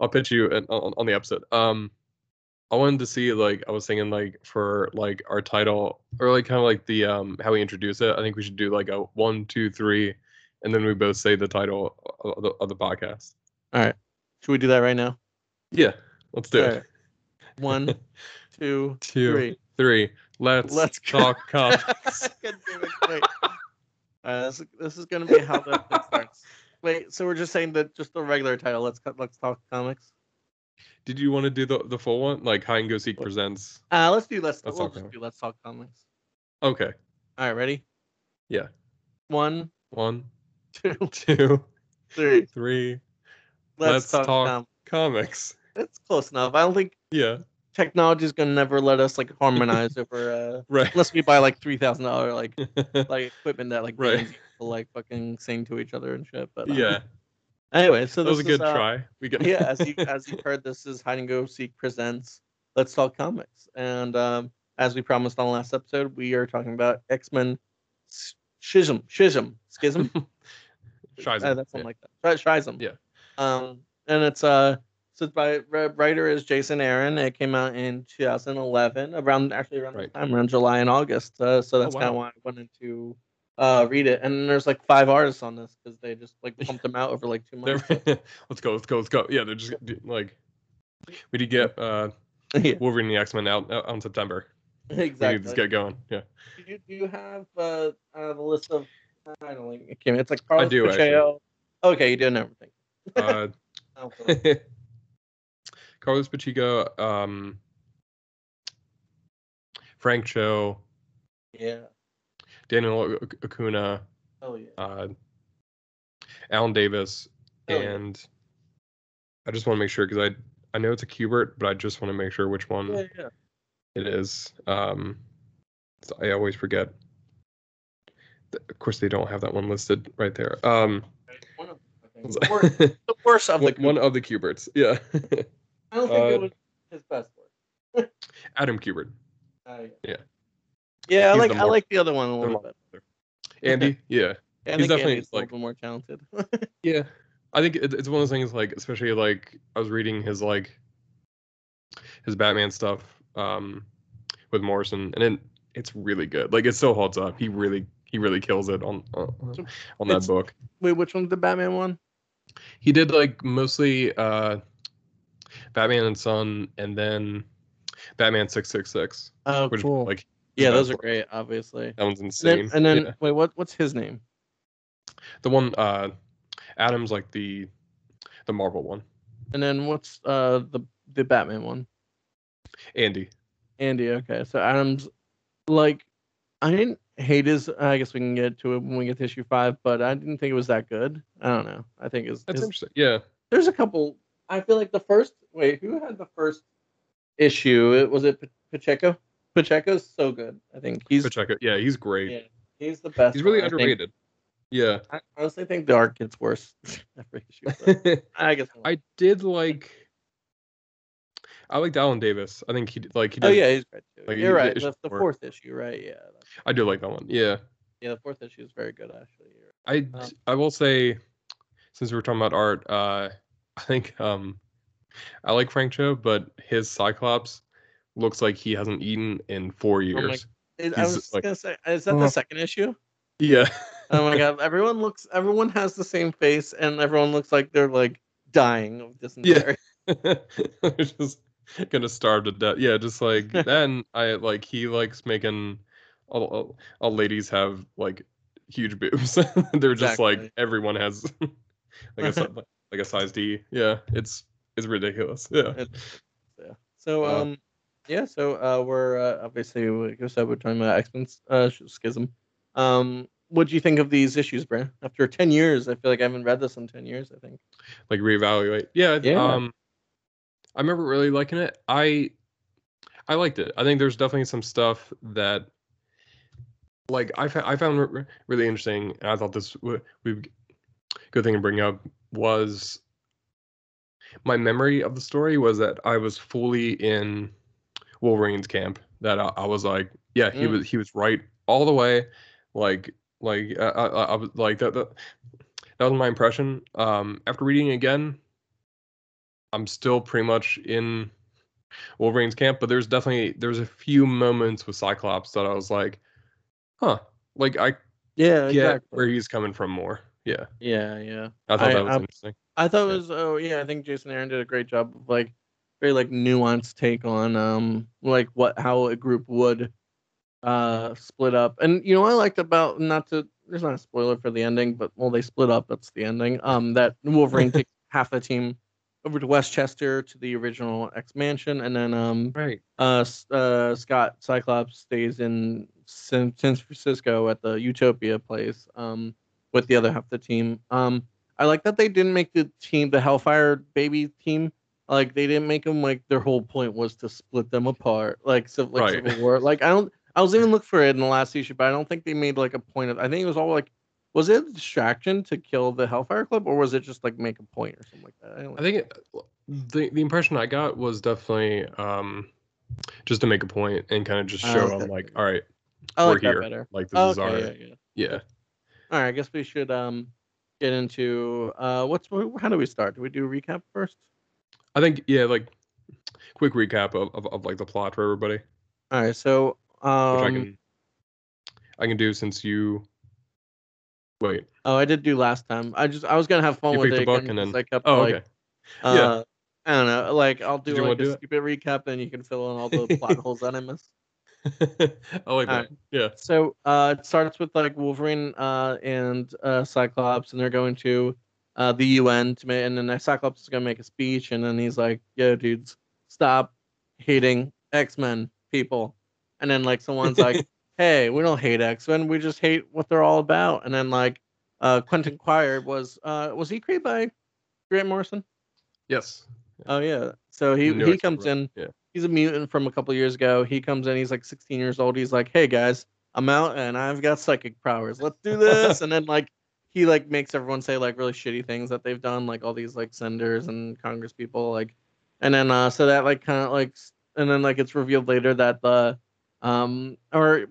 I'll pitch you an- on, on the episode. Um, I wanted to see like I was thinking like for like our title or like kind of like the um how we introduce it. I think we should do like a one, two, three, and then we both say the title of the, of the podcast. All right, should we do that right now? Yeah, let's do Alright. it. One, two, Two, three. three. Let's Let's talk comics. God damn it, wait. Alright, this, this is gonna be how thing starts. Wait, so we're just saying that just the regular title. Let's. Let's talk comics. Did you want to do the the full one, like hide and go seek presents? Uh, let's do let's. Let's we'll talk do let's talk comics. Okay, All right, ready? Yeah. One, one, two, two, three. Three. three. Let's, talk. com- comics. it's close enough. I don't think Yeah, Technology is gonna never let us like harmonize over uh right. unless we buy like three thousand dollar like like equipment that like Right. Will like fucking sing to each other and shit. But uh, yeah, Anyway, so that was a this is, good uh, try. We got yeah, as you as you've heard, this is Hide and Go Seek presents Let's Talk Comics, and um, as we promised on the last episode, we are talking about X Men Schism, Schism, Schism. Shiza, Uh, that's something yeah. like that. Sh- Schism. Yeah. Um, and it's uh, so it's by writer is Jason Aaron. It came out in 2011, around actually around Right. the time around July and August. Uh, so that's kind of why I went to uh read it. And there's like five artists on this because they just like pumped them out over like two months. Let's go, let's go, let's go. Yeah, they're just like we did get uh yeah, Wolverine and the X Men out, out in September. We need to exactly. get going. Yeah, Do you, do you have uh, uh the list of I don't like okay, it's like Carlos do, actually. Pacheco. Okay, you do know everything. uh, Carlos Pacheco, um, Frank Cho, yeah. Daniel Ac- Acuna, Oh yeah. uh, Alan Davis, Oh, yeah. and I just want to make sure because I I know it's a Kubert, but I just want to make sure which one Yeah, yeah. it is. Um, so I always forget. Of course, they don't have that one listed right there. Um, One of, the, worst, the worst of the one, one of the Kuberts, yeah. I don't think uh, it was his best work. Adam Kubert, Uh, Yeah. Yeah, I like the I like the other one a little more- bit. Andy, yeah. I he's definitely, Andy's a like- little more talented. Yeah, I think it's one of those things like, especially like I was reading his like his Batman stuff um with Morrison, and it, it's really good. Like it still holds up. He really he really kills it on on, on that it's- book. Wait, which one's the Batman one? He did like mostly uh Batman and Son, and then Batman six six six, Oh, which cool. like yeah, those are great. Obviously. that one's And insane. then, and then Yeah. wait, what what's his name? the one uh Adam's like the the Marvel one. And then what's uh the the Batman one? Andy. Andy. Okay, so Adams, like, I didn't hate his. I guess we can get to it when we get to issue five, but I didn't think it was that good. I don't know. I think it's, That's it's interesting. Yeah. there's a couple. I feel like the first. Wait, who had the first issue? It was it Pa- Pacheco. Pacheco's so good. I think he's Pacheco. Yeah, he's great. yeah, he's the best. He's really one, I underrated. Yeah. I honestly think the art gets worse every issue. I guess. I did like. I liked Alan Davis. I think he like he. Did, oh yeah, he's great too. like, You're right. The, the four. fourth issue, right? Yeah. I do like that one. Yeah. Yeah, the fourth issue is very good actually. You're I Um, I will say, since we're talking about art, uh, I think um, I like Frank Cho, but his Cyclops looks like he hasn't eaten in four my- years. Is- I He's, was like- gonna say, is that Uh, the second issue? yeah. Oh my god! Everyone looks. Everyone has the same face, and everyone looks like they're like dying of dysentery. They're just gonna starve to death. Yeah, just like then I like he likes making all, all, all ladies have like huge boobs. They're just like everyone has like a like a size D. Yeah, it's it's ridiculous. Yeah. It- yeah. So Uh, um, yeah. So uh, we're uh, obviously like I said, we're talking about X Men uh, Schism. Um, what do you think of these issues, Brand? After ten years, I feel like I haven't read this in ten years. I think. Like reevaluate. Yeah. Yeah. Um, I remember really liking it. I I liked it. I think there's definitely some stuff that like I, fa- I found re- really interesting and i thought this be a good thing to bring up was my memory of the story was that i was fully in wolverine's camp that i, I was like yeah he Mm. was he was right all the way like like I, I, I was like that, that that was my impression um after reading again I'm still pretty much in Wolverine's camp, but there's definitely there's a few moments with Cyclops that I was like, huh, like I Yeah, exactly. where he's coming from more. Yeah, Yeah, yeah. I thought I- that was I'm- interesting. I thought it was oh yeah, I think Jason Aaron did a great job of like very like nuanced take on um like what how a group would uh split up. And you know I liked about not to there's not a spoiler for the ending, but well they split up, that's the ending. Um that Wolverine takes half the team over to Westchester to the original X Mansion and then um Right. uh, uh Scott Cyclops stays in San, San Francisco at the Utopia place um with the other half of the team. Um I like that they didn't make the team the Hellfire baby team like they didn't make them like their whole point was to split them apart like, so, like Right. Civil War. Like I don't I was even looking for it in the last issue, but I don't think they made like a point of I think it was all like was it a distraction to kill the Hellfire Club or was it just like make a point or something like that? I don't I think it, the the impression I got was definitely um just to make a point and kind of just Oh, show okay. them like, all right, I we're like that here. better. Like this Oh, is our yeah, yeah. yeah. All right, I guess we should um get into uh what's how do we start? Do we do a recap first? I think yeah, like quick recap of, of, of like the plot for everybody, All right, so which I um can I can do since you wait. oh I did do last time. I just I was gonna have fun You with it the book and then I kept oh like okay uh, Yeah. I don't know, like I'll do like a do it? stupid recap and you can fill in all the plot holes that I missed. I like that. Yeah. So uh, it starts with like Wolverine uh, and uh, Cyclops, and they're going to uh, the UN to make, and then Cyclops is gonna make a speech, and then he's like, "Yo, dudes, stop hating X Men people," and then like someone's like, "Hey, we don't hate X Men, we just hate what they're all about," and then like uh, Quentin Quire was uh, was he created by Grant Morrison? Yes. Oh yeah. So he he comes run, in. yeah. He's a mutant from a couple years ago. He comes in. He's like 16 years old. He's like, "Hey guys, I'm out and I've got psychic powers. Let's do this." and then like he like makes everyone say like really shitty things that they've done, like all these like senators and Congress people, like, and then uh so that like kind of like and then like it's revealed later that the um or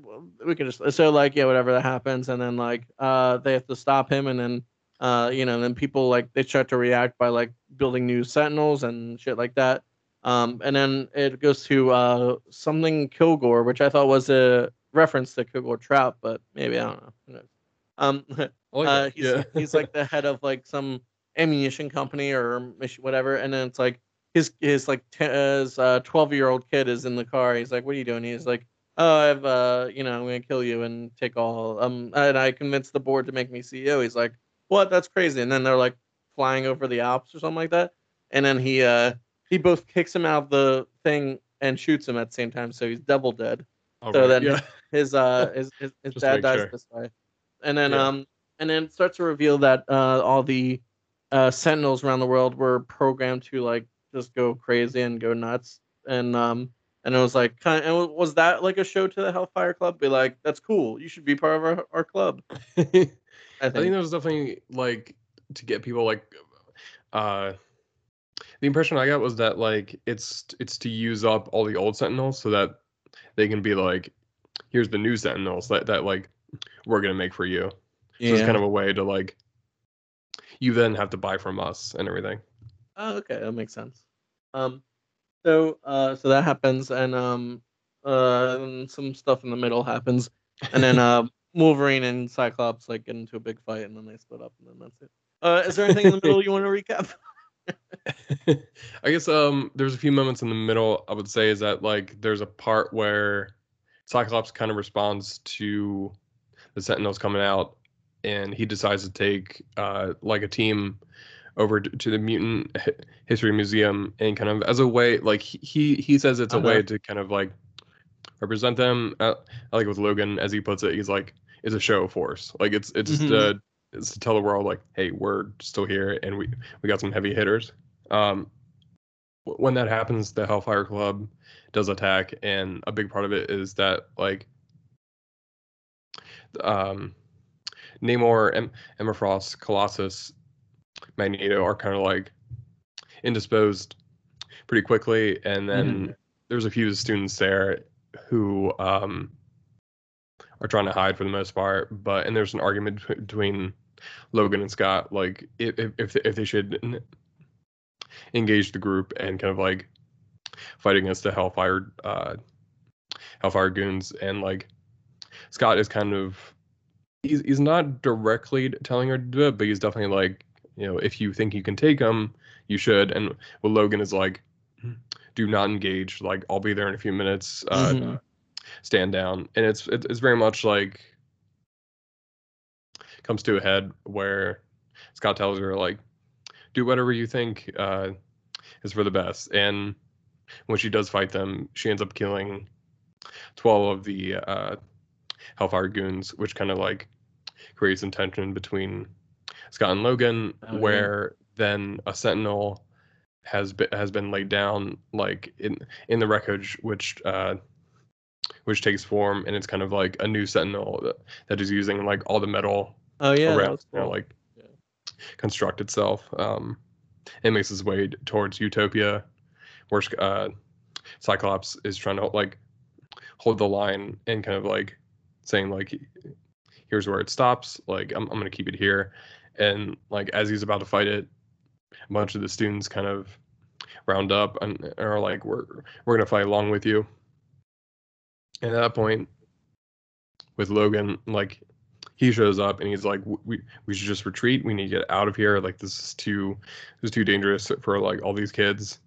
we can just so like yeah whatever that happens and then like uh they have to stop him and then uh you know then people like they start to react by like building new sentinels and shit like that. Um and then it goes to uh something kilgore which i thought was a reference to kilgore trout but maybe i don't know um I like uh, he's yeah. he's like the head of like some ammunition company or whatever, and then it's like his his like t- his uh twelve year old kid is in the car. He's like, "What are you doing?" He's like, "Oh, I've uh you know I'm gonna kill you and take all um and I convinced the board to make me CEO." He's like, "What? That's crazy!" And then they're like flying over the Alps or something like that, and then he uh he both kicks him out of the thing and shoots him at the same time, so he's double dead All so right, then yeah. his uh his his, his dad dies sure. this way and then Yeah. um and then it starts to reveal that uh all the uh sentinels around the world were programmed to like just go crazy and go nuts. And um and it was like kind of and was that like a show to the hellfire club? Be like that's cool. You should be part of our, our club. I I think, think. that was definitely like to get people like uh the impression I got was that like it's it's to use up all the old sentinels so that they can be like here's the new sentinels that that like we're gonna make for you. So it's kind of a way to like you then have to buy from us and everything. Oh, okay, that makes sense. Um, so uh, so that happens, and um, uh, and some stuff in the middle happens, and then uh, Wolverine and Cyclops like get into a big fight, and then they split up, and then that's it. Uh, is there anything in the middle you want to recap? I guess um there's a few moments in the middle I would say is that like there's a part where Cyclops kind of responds to the Sentinels coming out and he decides to take uh like a team over to, the Mutant History Museum and kind of as a way like he he, says it's a way Uh-huh. to kind of like represent them uh, I like with Logan as he puts it he's like it's a show of force like it's it's just Mhm. uh it's to tell the world like hey we're still here and we we got some heavy hitters um when that happens the hellfire club does attack and a big part of it is that like um namor em- emma frost colossus magneto are kind of like indisposed pretty quickly and then there's a few students there who um are trying to hide for the most part but and there's an argument between logan and scott like if if, if if they should engage the group and kind of like fight against the Hellfire uh, Hellfire goons. And like Scott is kind of he's he's not directly telling her to do it, but he's definitely like you know if you think you can take him, you should. And well, Logan is like, do not engage. Like I'll be there in a few minutes. Uh, Mhm. Stand down, and it's it's very much like comes to a head where Scott tells her like, do whatever you think uh, is for the best. And when she does fight them, she ends up killing twelve of the uh, Hellfire goons, which kind of like creates some tension between Scott and Logan, Oh, yeah. where then a Sentinel has been has been laid down like in in the wreckage, which uh, which takes form, and it's kind of like a new Sentinel that, that is using like all the metal Oh yeah, around was you know, like Yeah. construct itself. Um, it makes its way towards Utopia, where uh, Cyclops is trying to like hold the line and kind of like saying like, "Here's where it stops. Like I'm I'm gonna keep it here." And like as he's about to fight it, a bunch of the students kind of round up and are like, "We're we're gonna fight along with you." And at that point, with Logan, like he shows up and he's like, "We we should just retreat. We need to get out of here. Like this is too this is too dangerous for like all these kids."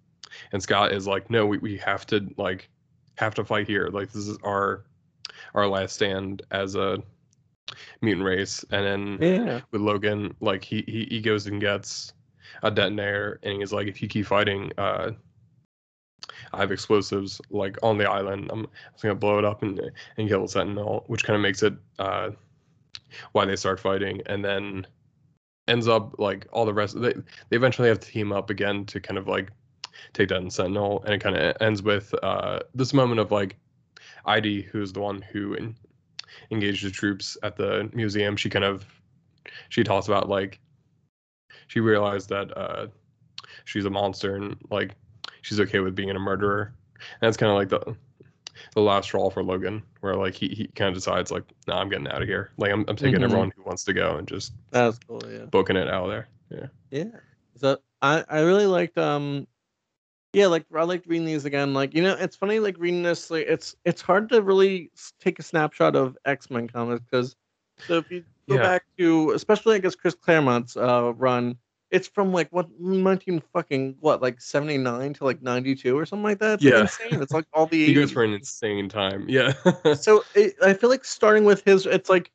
And Scott is like, "No, we, we have to like have to fight here. Like this is our our last stand as a mutant race." And then Yeah. with Logan, like he, he he goes and gets a detonator, and he's like, if you keep fighting, uh, I have explosives like on the island. I'm just gonna blow it up and and kill the Sentinel, which kind of makes it uh, why they start fighting, and then ends up like all the rest. They they eventually have to team up again to kind of like take down Sentinel, and it kind of ends with uh, this moment of like Idie, who's the one who en- engaged the troops at the museum. She kind of she talks about like she realized that uh, she's a monster and like she's okay with being a murderer. And that's kind of like the the last straw for Logan, where like he, he kind of decides like, nah, I'm getting out of here. Like I'm I'm taking Mhm. everyone who wants to go and just That was cool. Yeah. booking it out of there. Yeah. Yeah. So I I really liked um yeah like I liked reading these again like you know it's funny like reading this like it's it's hard to really take a snapshot of X Men comics because so if you go Yeah. back to especially I guess Chris Claremont's uh run it's from like what 19 fucking what like 79 to like 92 or something like that it's like, Yeah. insane it's like all the He goes 80s. for an insane time. Yeah. so it, I feel like starting with his, it's like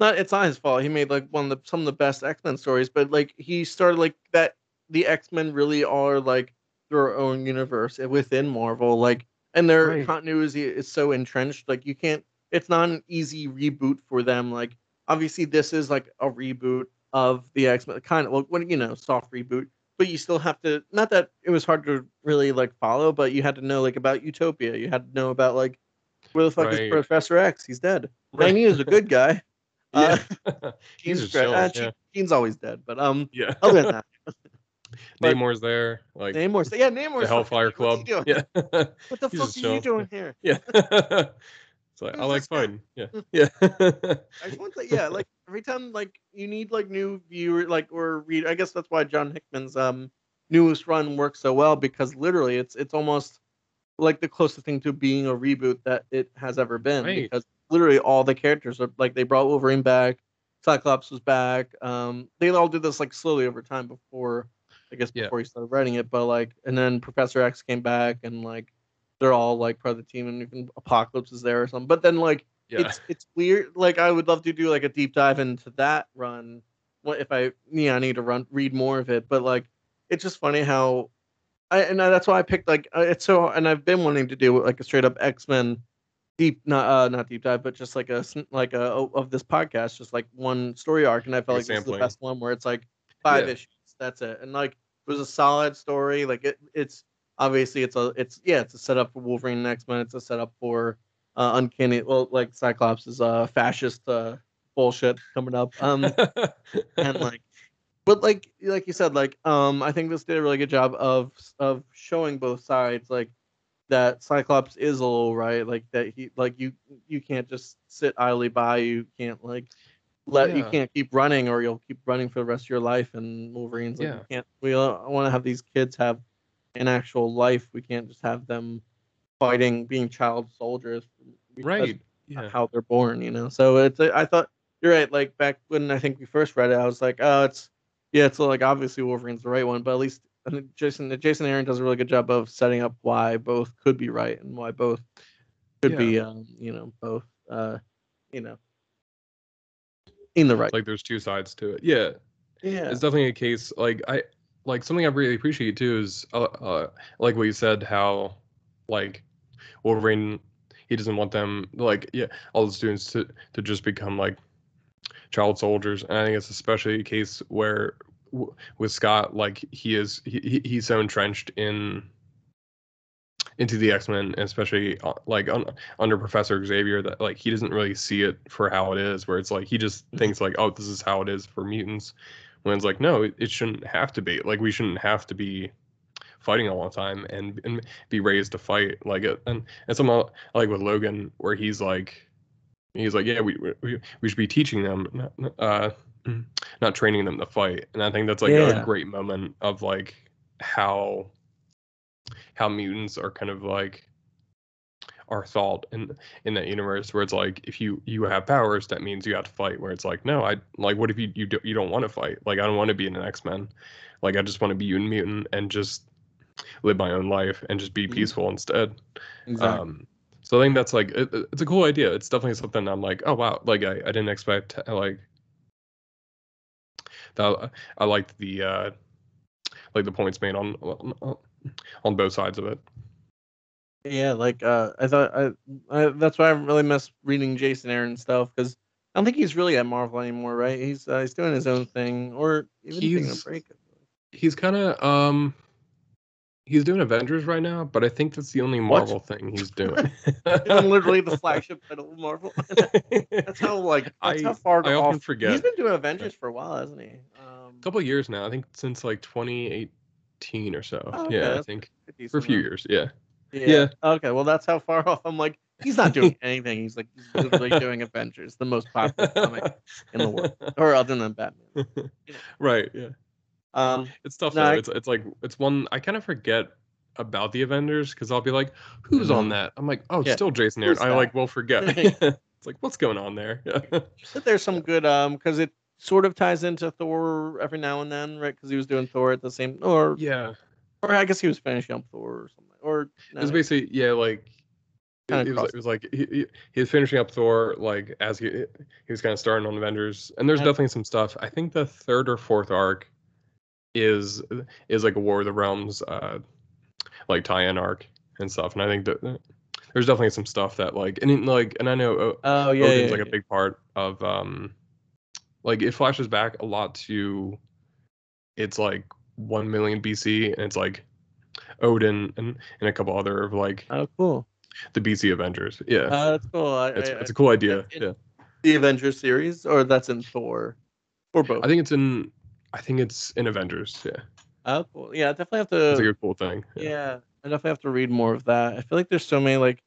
not it's not his fault. He made like one of the some of the best X Men stories, but like he started like that. The X Men really are like their own universe within Marvel, like, and their Right. continuity is so entrenched. Like you can't. It's not an easy reboot for them. Like obviously this is like a reboot of the X Men, kind of well, when you know, soft reboot. But you still have to. Not that it was hard to really like follow, but you had to know like about Utopia. You had to know about like where the fuck is Professor X? He's dead. Magneto is a good guy. Uh, yeah. Jean's, just great. chilling, Uh, yeah. Jean- Jean's always dead, but um, yeah. other than that, but- Namor's there. Like Namor's yeah, Namor's the Hellfire fucking- Club. Yeah. What the fuck are you doing here? yeah. it's like I like fun. Yeah. Yeah. I just want to, yeah, like every time like you need like new viewer like or read. I guess that's why John Hickman's um newest run works so well because literally it's it's almost like the closest thing to being a reboot that it has ever been Right. because literally all the characters are like they brought Wolverine back, Cyclops was back. Um, they all did this like slowly over time before, I guess Yeah. before he started writing it. But like, and then Professor X came back and like they're all like part of the team and even Apocalypse is there or something. But then like yeah. it's it's weird. Like I would love to do like a deep dive into that run. What if I yeah I need to run read more of it, but like it's just funny how I and that's why I picked like uh, it's so and I've been wanting to do like a straight up X Men deep not uh not deep dive but just like a like a of this podcast just like one story arc and I felt Like like this is the best one where it's like five Yeah. issues that's it and like it was a solid story like it it's obviously it's a it's yeah it's a setup for Wolverine and X Men it's a setup for uh, uncanny well like cyclops is uh fascist uh bullshit coming up um and like but like like you said like um i think this did a really good job of of showing both sides like that cyclops is a little right like that he like you you can't just sit idly by you can't like let you can't keep running or you'll keep running for the rest of your life. And Wolverine's like, Yeah. you can't. We want to have these kids have an actual life. We can't just have them fighting, being child soldiers. right. Yeah. How they're born, you know. So it's. I thought you're right. Like back when I think we first read it, I was like, oh, it's yeah, it's like obviously Wolverine's the right one, but at least I think Jason Jason Aaron does a really good job of setting up why both could be right and why both could Yeah. be, um, you know, both, uh, you know, in the right. Like there's two sides to it. Yeah. yeah, it's definitely a case like i like something i really appreciate too is uh, uh like what you said how like wolverine he doesn't want them like yeah all the students to to just become like child soldiers and i think it's especially a case where w- with scott like he is he, he- he's so entrenched in into the x-men especially uh, like un, under professor xavier that like he doesn't really see it for how it is where it's like he just Mhm. thinks like oh this is how it is for mutants when it's like no it, it shouldn't have to be like we shouldn't have to be fighting all the time and and be raised to fight like it and and some uh, like with logan where he's like he's like yeah we we, we should be teaching them not, uh not training them to fight and i think that's like Yeah. a great moment of like how how mutants are kind of like are thought in in that universe where it's like if you you have powers that means you have to fight where it's like no i like what if you you, do, you don't want to fight like i don't want to be an x-men like i just want to be a mutant and just live my own life and just be Mhm. peaceful instead exactly. um so i think that's like it, it- it's a cool idea it's definitely something i'm like oh wow like i, I didn't expect uh, like that i liked the uh like the points made on on, on both sides of it Yeah, like uh, I thought I, I that's why I really miss reading Jason Aaron stuff because I don't think he's really at Marvel anymore, right? He's uh, he's doing his own thing, or even taking a He's- break. he's kind of um he's doing avengers right now but i think that's the only marvel thing he's doing Doing literally the flagship title of Marvel. that's how like that's I- how far I often off. forget. He's been doing Avengers for a while, hasn't he? Um, a couple of years now i think since like 2018 or so Oh, okay, yeah i think for a few years yeah Yeah. Yeah. Okay. Well, that's how far off. I'm like, he's not doing anything. He's like, he's literally doing Avengers, the most popular comic in the world, or other than Batman. right yeah Um, it's tough No, though I- it's it's like it's one i kind of forget about the avengers because i'll be like who's on Mhm. that i'm like oh Yeah, still jason aaron i like will forget it's like what's going on there yeah but there's some good um because it sort of ties into Thor every now and then, right? Because he was doing Thor at the same, or yeah or I guess he was finishing up Thor or something, or It was basically yeah, like it, it was it was like he, he, he was finishing up Thor like as he he was kind of starting on Avengers, and there's Yeah. definitely some stuff. I think the third or fourth arc is is like a War of the Realms uh like tie-in arc and stuff, and I think that there's definitely some stuff that like and like and I know uh, oh yeah, Odin's yeah, like a big part of um like it flashes back a lot to it's like one million BC and it's like Odin and, and a couple other of like oh cool, the BC Avengers. Yeah. uh, that's cool. I, it's I, it's a cool idea. yeah. the Avengers series, or that's in Thor, or both. I think it's in I think it's in Avengers. Yeah. oh cool, yeah, I definitely have to. It's like a cool thing. Yeah. Yeah, I definitely have to read more of that. I feel like there's so many like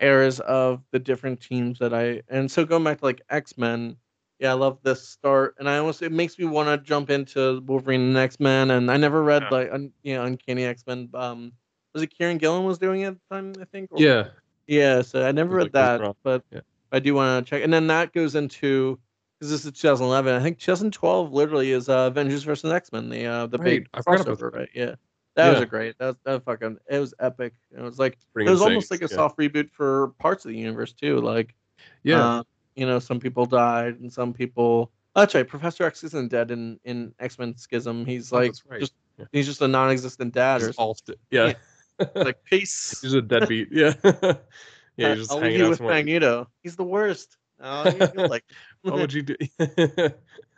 eras of the different teams that I and so going back to like X Men. Yeah, I love this start, and I almost it makes me want to jump into Wolverine and X Men. And I never read Yeah. like un, you know Uncanny X Men. Um, was it Kieron Gillen was doing it at the time? I think. Or- Yeah. Yeah, so I never read like that, but Yeah. I do want to check. And then that goes into because this is 2011. I think 2012 literally is uh, Avengers versus X Men, the uh, the big Right, I crossover, right? Yeah, that was a great. That was, that fucking. It was epic. It was like Pretty it was insane. almost like a yeah. soft reboot for parts of the universe too. Like Yeah. uh, you know, some people died and some people. Oh, that's right. Professor X isn't dead in in X Men Schism. He's Oh, like that's right. just Yeah. he's just a non-existent dad or Just all yeah. like peace. He's a deadbeat. Yeah. yeah, he's just I'll hanging out with somewhere. Magneto. He's the worst. Oh, like What would you do?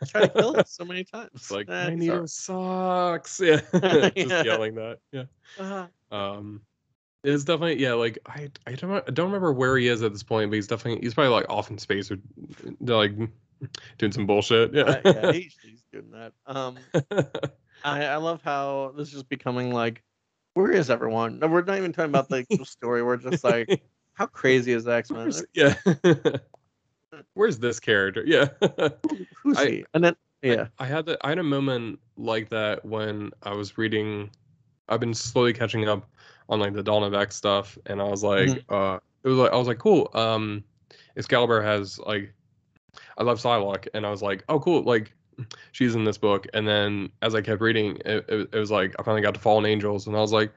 try to kill him so many times. It's like Eh, he's Magneto sucks. Yeah. just Yeah. yelling that. Yeah. alright. Uh, Um, it's definitely yeah. Like I, I don't, I don't remember where he is at this point, but he's definitely he's probably like off in space or like doing some bullshit. Yeah. uh, yeah, he's, he's doing that. Um, I, I love how this is becoming like, where is everyone? No, we're not even talking about the story. We're just like, how crazy is X Men? yeah. where's this character? Yeah. Who's I- he? And then yeah, I had that I had a moment like that when I was reading I've been slowly catching up on like the Dawn of X stuff and I was like Mm-hmm. uh it was like I was like cool um Excalibur has like I love Psylocke and I was like oh cool like she's in this book and then as I kept reading it, it, it was like I finally got to Fallen Angels and I was like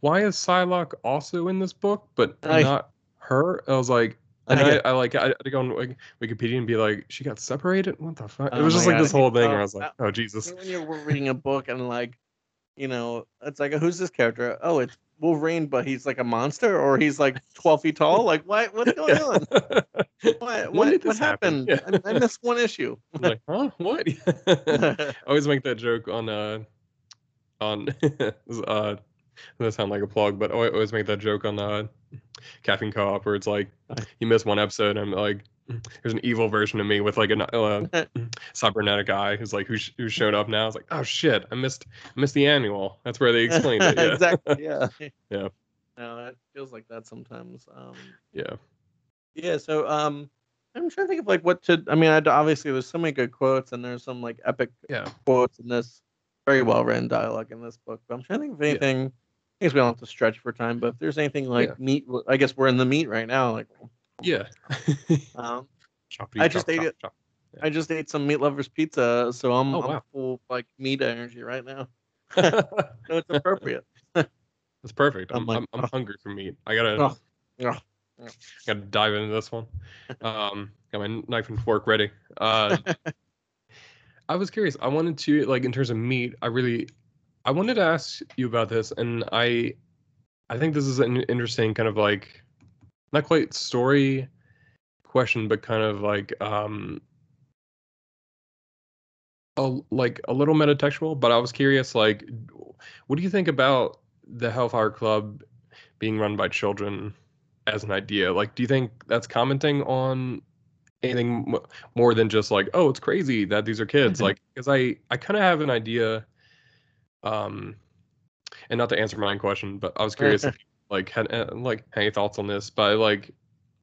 why is Psylocke also in this book but I- not her I was like and I I, I like I had to go on Wik- Wikipedia and be like, she got separated. What the fuck? Oh it was just like this whole thing where Oh, I was like, oh Jesus. when you're reading a book and like, you know, it's like who's this character? Oh, it's Wolverine, but he's like a monster, or he's like twelve feet tall. Like what? What's going on? What? What? What happened? I, I missed one issue. I'm like, huh? What? I always make that joke on uh on uh doesn't sound like a plug, but I always make that joke on uh Caffeine Co-op where it's like you miss one episode and I'm like there's an evil version of me with like a uh, cybernetic eye who's like who, sh- who showed up now. It's like oh shit, I missed I missed the annual. That's where they explained it. Yeah. exactly. Yeah. Yeah. No, it feels like that sometimes. Um, yeah. yeah. So, um, I'm trying to think of like what to. I mean, I obviously there's so many good quotes, and there's some like epic Yeah. quotes in this very well written dialogue in this book. But I'm trying to think of anything. I guess we don't have to stretch for time, but if there's anything like Yeah. meat, I guess we're in the meat right now. Like, Yeah. um, Choppity I just chop, ate chop, it. chop. I just ate some meat lovers pizza, so I'm, Oh, I'm wow. full like meat energy right now. So it's appropriate. That's perfect. I'm I'm, like, I'm, I'm oh. hungry for meat. I gotta Oh, oh, gotta dive into this one. Um, got my knife and fork ready. Uh, I was curious. I wanted to like in terms of meat. I really, I wanted to ask you about this, and I, I think this is an interesting kind of like, not quite story question, but kind of like um, a like a little metatextual. But I was curious, like, what do you think about the Hellfire Club being run by children as an idea? Like, do you think that's commenting on anything m- more than just like, oh, it's crazy that these are kids? like, because I I kind of have an idea, um, and not to answer my own question, but I was curious if you, like had uh, like any thoughts on this, but like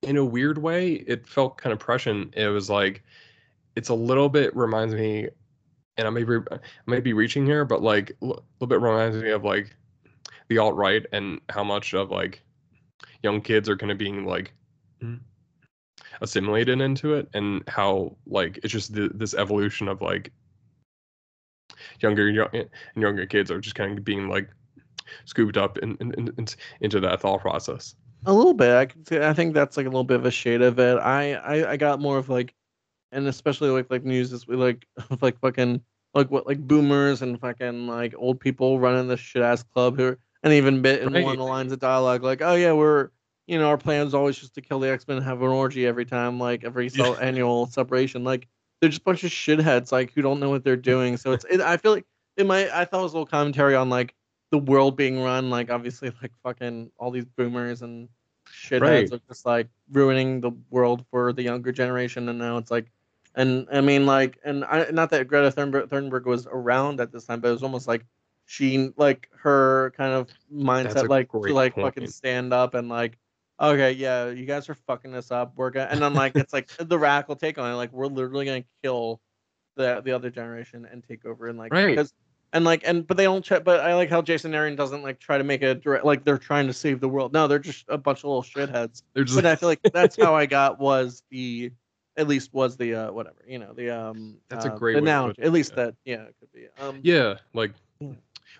in a weird way, it felt kind of prescient. It was like it's a little bit reminds me, and I may be I may be reaching here, but like a little bit reminds me of like the alt right and how much of like young kids are kind of being like assimilated into it, and how like it's just th- this evolution of like younger young, and younger kids are just kind of being like scooped up in, in, in, in- into that thought process. A little bit. I could I think that's like a little bit of a shade of it. I I, I got more of like, and especially like like news we like of like fucking like what like boomers and fucking like old people running this shit ass club who and even bit in one of the lines of dialogue like oh yeah we're you know our plan is always just to kill the X Men and have an orgy every time like every Yeah. annual separation like they're just a bunch of shitheads like who don't know what they're doing so it's it, I feel like it might I thought it was a little commentary on like the world being run like obviously like fucking all these boomers and shitheads Right. are just like ruining the world for the younger generation and now it's like and I mean like and I not that Greta Thunberg, Thunberg was around at this time but it was almost like she like her kind of mindset like to like fucking stand up and like okay yeah you guys are fucking this up we're gonna and then like it's like the radical take on it like we're literally gonna kill the the other generation and take over and like Right. because and like and but they don't check but i like how jason aaron doesn't like try to make a direct like they're trying to save the world no they're just a bunch of little shitheads They're just but i feel like that's how i got was the at least was the uh whatever you know the um That's a uh, great to noun put it, at least yeah. that yeah it could be um yeah, like Yeah.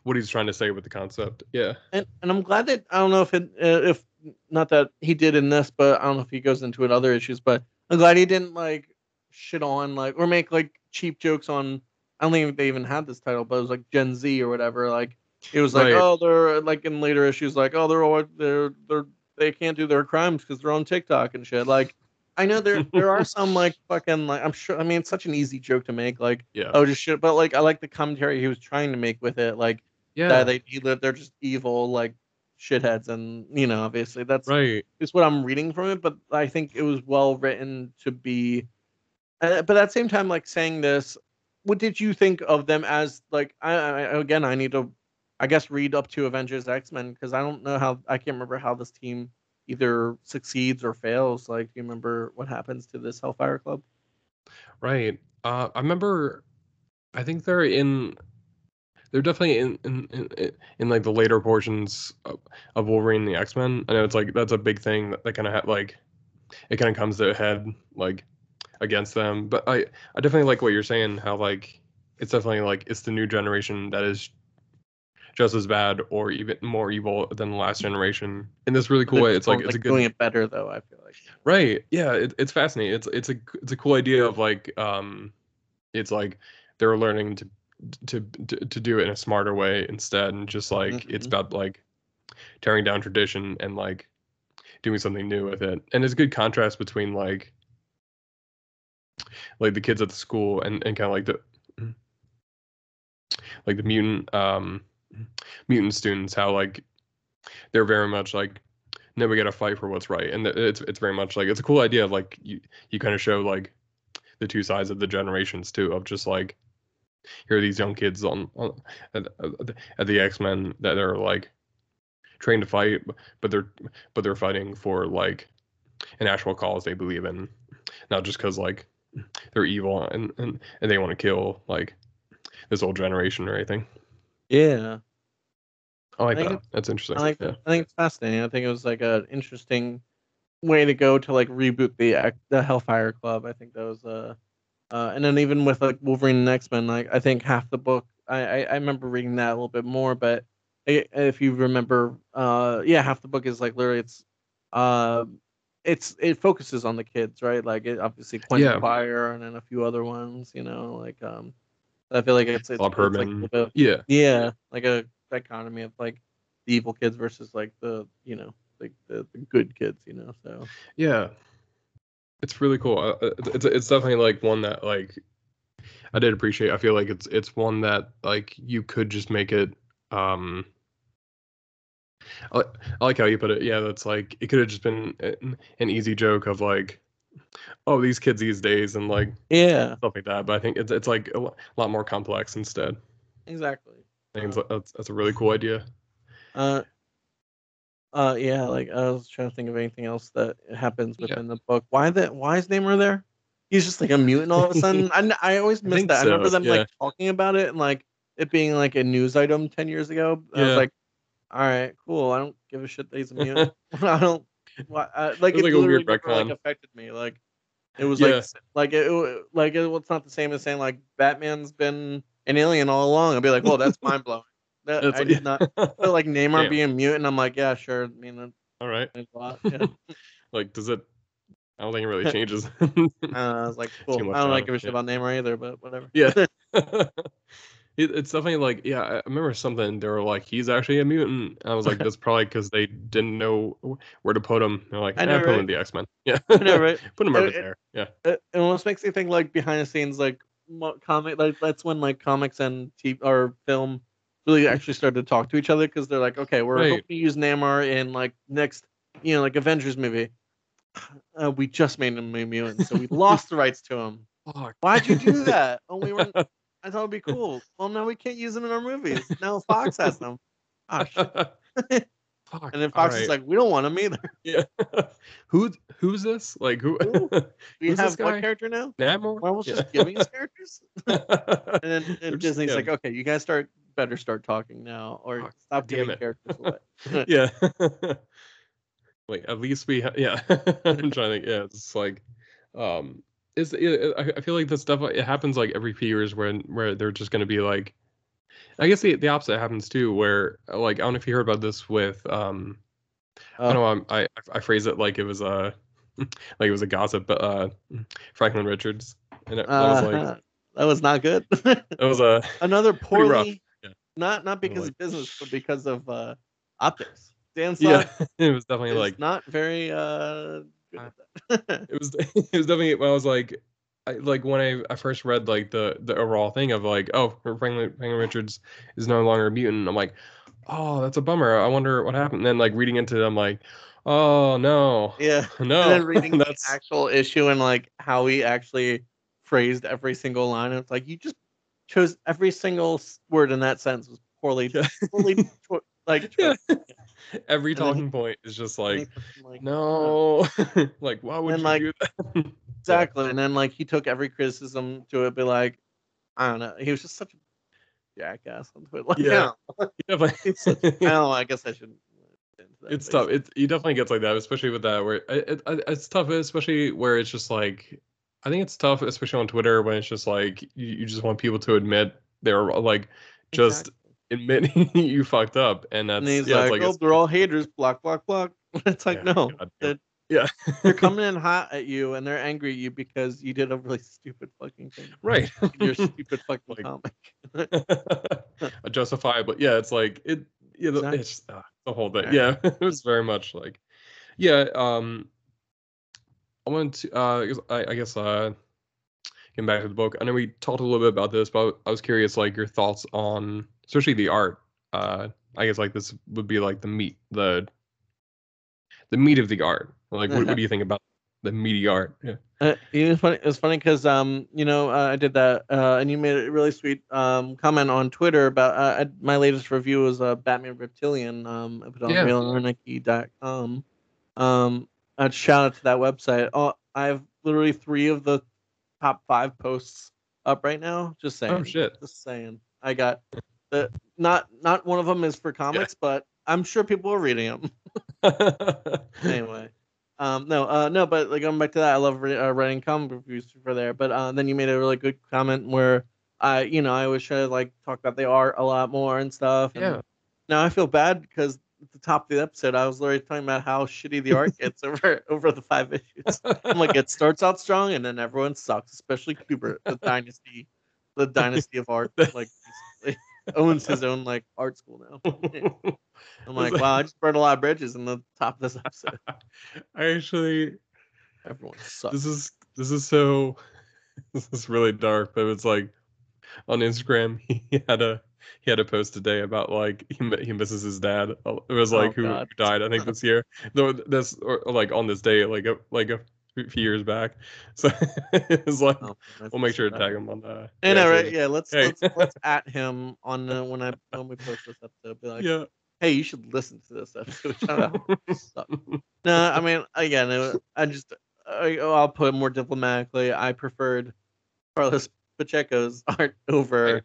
what he's trying to say with the concept. Yeah. and, and i'm glad that i don't know if it uh, if not that he did in this but i don't know if he goes into it other issues but i'm glad he didn't like shit on like or make like cheap jokes on i don't think they even had this title but it was like gen z or whatever like it was like Right. oh they're like in later issues like oh they're all they're they're they can't do their crimes because they're on tiktok and shit like i know there there are some like fucking like i'm sure i mean it's such an easy joke to make like Yeah. oh just shit but like i like the commentary he was trying to make with it like yeah. that they live they're just evil like shitheads and you know obviously that's right. is what i'm reading from it but i think it was well written to be uh, but at the same time like saying this what did you think of them as like I, I again i need to i guess read up to avengers x-men because i don't know how i can't remember how this team either succeeds or fails. Like, do you remember what happens to this Hellfire Club? Right. Uh, I remember. I think they're in. They're definitely in in, in, in like the later portions of, of Wolverine and the X Men. I know it's like that's a big thing that, that kind of ha- like it kind of comes to a head like against them. But I I definitely like what you're saying. How like it's definitely like it's the new generation that is just as bad or even more evil than the last generation in this really cool They're way. It's like it's a good doing it better though. I feel like. Right. Yeah, it, it's fascinating. It's it's a it's a cool idea of like um it's like they're learning to to to, to do it in a smarter way instead and just like it's Mhm. about like tearing down tradition and like doing something new with it. And it's a good contrast between like like the kids at the school and and kind of like the like the mutant um mutant students how like they're very much like no we gotta fight for what's right. And it's it's very much like it's a cool idea of like you you kind of show like the two sides of the generations too of just like here are these young kids on, on at, at the x-men that are like trained to fight but they're but they're fighting for like an actual cause they believe in. Not just because like they're evil and, and and they want to kill like this old generation or anything Yeah. i like I that that's interesting I like yeah. I think it's fascinating. I think it was like an interesting way to go to like reboot the the Hellfire Club. I think that was uh, uh and then even with like Wolverine and X Men, like I think half the book I, I I remember reading that a little bit more, but i if you remember, uh yeah, half the book is like literally it's uh it's it focuses on the kids, right? Like it obviously Quentin Yeah. Quire and then a few other ones, you know, like um I feel like it's it's, Bob it's like a Herman. little bit of- yeah yeah, like a dichotomy of like the evil kids versus like the you know like the, the good kids, you know. So Yeah, it's really cool. Uh, uh, It's it's definitely like one that like I did appreciate. I feel like it's it's one that like you could just make it. um I, I like how you put it. Yeah, that's like it could have just been an, an easy joke of like, oh, these kids these days and like yeah, stuff like that. But I think it's it's like a lot more complex instead. exactly. I think it's- that's that's a really cool idea. Uh, uh, yeah. Like I was trying to think of anything else that happens Yeah. within the book. Why that? Why is Namor there? He's just like a mutant all of a sudden. I always I miss think that. I remember them yeah. like talking about it and like it being like a news item ten years ago. I was Yeah. like, all right, cool. I don't give a shit that he's a mutant. I don't. Why, uh, like It it like a weird literally never, like affected me. Like it was Yeah. like like it like it, it's not the same as saying like Batman's been an alien all along. I'd be like, well, that's mind blowing. That That's I did not but like Namor Damn. being mutant. I'm like, yeah, sure. I mean, that All right. Yeah. Like, does it? I don't think it really changes. uh, I was like, cool. I don't like give a shit about Namor either, but whatever. Yeah. It, it's definitely like, yeah, I remember something. They were like, he's actually a mutant. I was like, that's probably because they didn't know where to put him. They're like, I I know, put him in the X Men. Yeah. I know, right? put him over it- there. Yeah. It, it almost makes me think like behind the scenes, like comic, like that's when like comics and TV or film really actually started to talk to each other because they're like, okay, we're Right. hoping to use Namor in like next, you know, like Avengers movie. Uh, we just made him a mutant, so we lost the rights to him. Fuck. Why'd you do that? Oh, we were. I thought it'd be cool. Well, now we can't use them in our movies. Now Fox has them. Ah, shit. Fuck. And then Fox is like, we don't want them either. yeah. who? Who's this? Like who? We Who's have guy? character now? Namor. Marvel's Yeah. just giving us characters. And then They're and just- Disney's yeah. like, okay, you guys start better start talking now, or Fuck, stop damn giving it. characters away. yeah. Wait, at least we ha- yeah. I'm trying to. Yeah, it's like um is I I feel like this stuff it happens like every few years when where they're just going to be like I guess the the opposite happens too where like I don't know if you heard about this with um I Uh, don't know I'm, I I phrase it like it was a like it was a gossip but uh Franklin Richards and it, that was like uh, that was not good. that was a Another Pretty rough, poorly, yeah. not not because like- of business, but because of uh, optics. Dan yeah it was definitely like not very uh, good at that. it was it was definitely when I was like I, like when I, I first read like the the overall thing of like oh Franklin, Franklin Richards is no longer a mutant I'm like oh that's a bummer I wonder what happened and then like reading into it I'm like oh no yeah. no and then reading the actual issue and like how he actually phrased every single line. It's like you just chose every single word in that sentence was poorly, poorly, like yeah. Every And then he- talking point is just like, like, no, like why would you like, do that? exactly. And then like he took every criticism to it, be like, I don't know. He was just such a jackass on Twitter. Like, Yeah. yeah. Definitely- such- I don't know. I guess I shouldn't. it's but tough. It he definitely gets like that, especially with that where it, it, it- it's tough, especially where it's just like I think it's tough, especially on Twitter when it's just like you, you just want people to admit they're like just Exactly. Admitting you fucked up, and that's And he's yeah, like, it's like oh, they're all haters. Block, block, block. It's like, Yeah, no, they're, yeah, they're coming in hot at you and they're angry at you because you did a really stupid fucking thing. right. Your stupid fucking Like- comic. A justifiable. Yeah, it's like it. Yeah, the, Exactly. it's uh, the whole thing. Yeah. Yeah, it was very much like, yeah. Um, I wanted to. Uh, I, I guess. Uh, getting back to the book. I know we talked a little bit about this, but I was curious, like your thoughts on, especially the art. Uh, I guess like this would be like the meat, the the meat of the art. Like, what, what do you think about the meaty art? Yeah. Uh, it was funny. It was funny because um, you know, uh, I did that, uh, and you made a really sweet um comment on Twitter about uh, I, my latest review was uh, Batman Reptilian. Um, I put on Yeah. realanarchy.com. Um, a shout out to that website. Oh, I have literally three of the top five posts up right now. Just saying. Oh shit. Just saying. I got the not not one of them is for comics, but I'm sure people are reading them anyway. Um, no, uh, no, but like going back to that, I love re- uh, writing comic reviews for there. But uh, then you made a really good comment where I, you know, I always try to like talk about the art a lot more and stuff. And yeah. Now I feel bad because at the top of the episode, I was literally talking about how shitty the art gets over over the five issues. I'm like, it starts out strong and then everyone sucks, especially Kubert, the dynasty, the dynasty of art, like owns his own like art school now. I'm like, wow, I just burned a lot of bridges in the top of this episode. I actually Everyone sucks. this is this is so this is really dark but it's like on instagram he had a he had a post today about like he, he misses his dad it was Oh, like who, who died i think this year though this or, or, like on this day like a like a few years back so it's like Oh, we'll make sure to tag him on the I know, yeah, right? Yeah, let's Hey. let's, let's at him on the, when I when we post this episode. Be like, yeah hey, you should listen to this episode. Shout out. Suck. no, I mean, again, it- I just I, oh, I'll put it more diplomatically. I preferred Carlos Pacheco's art over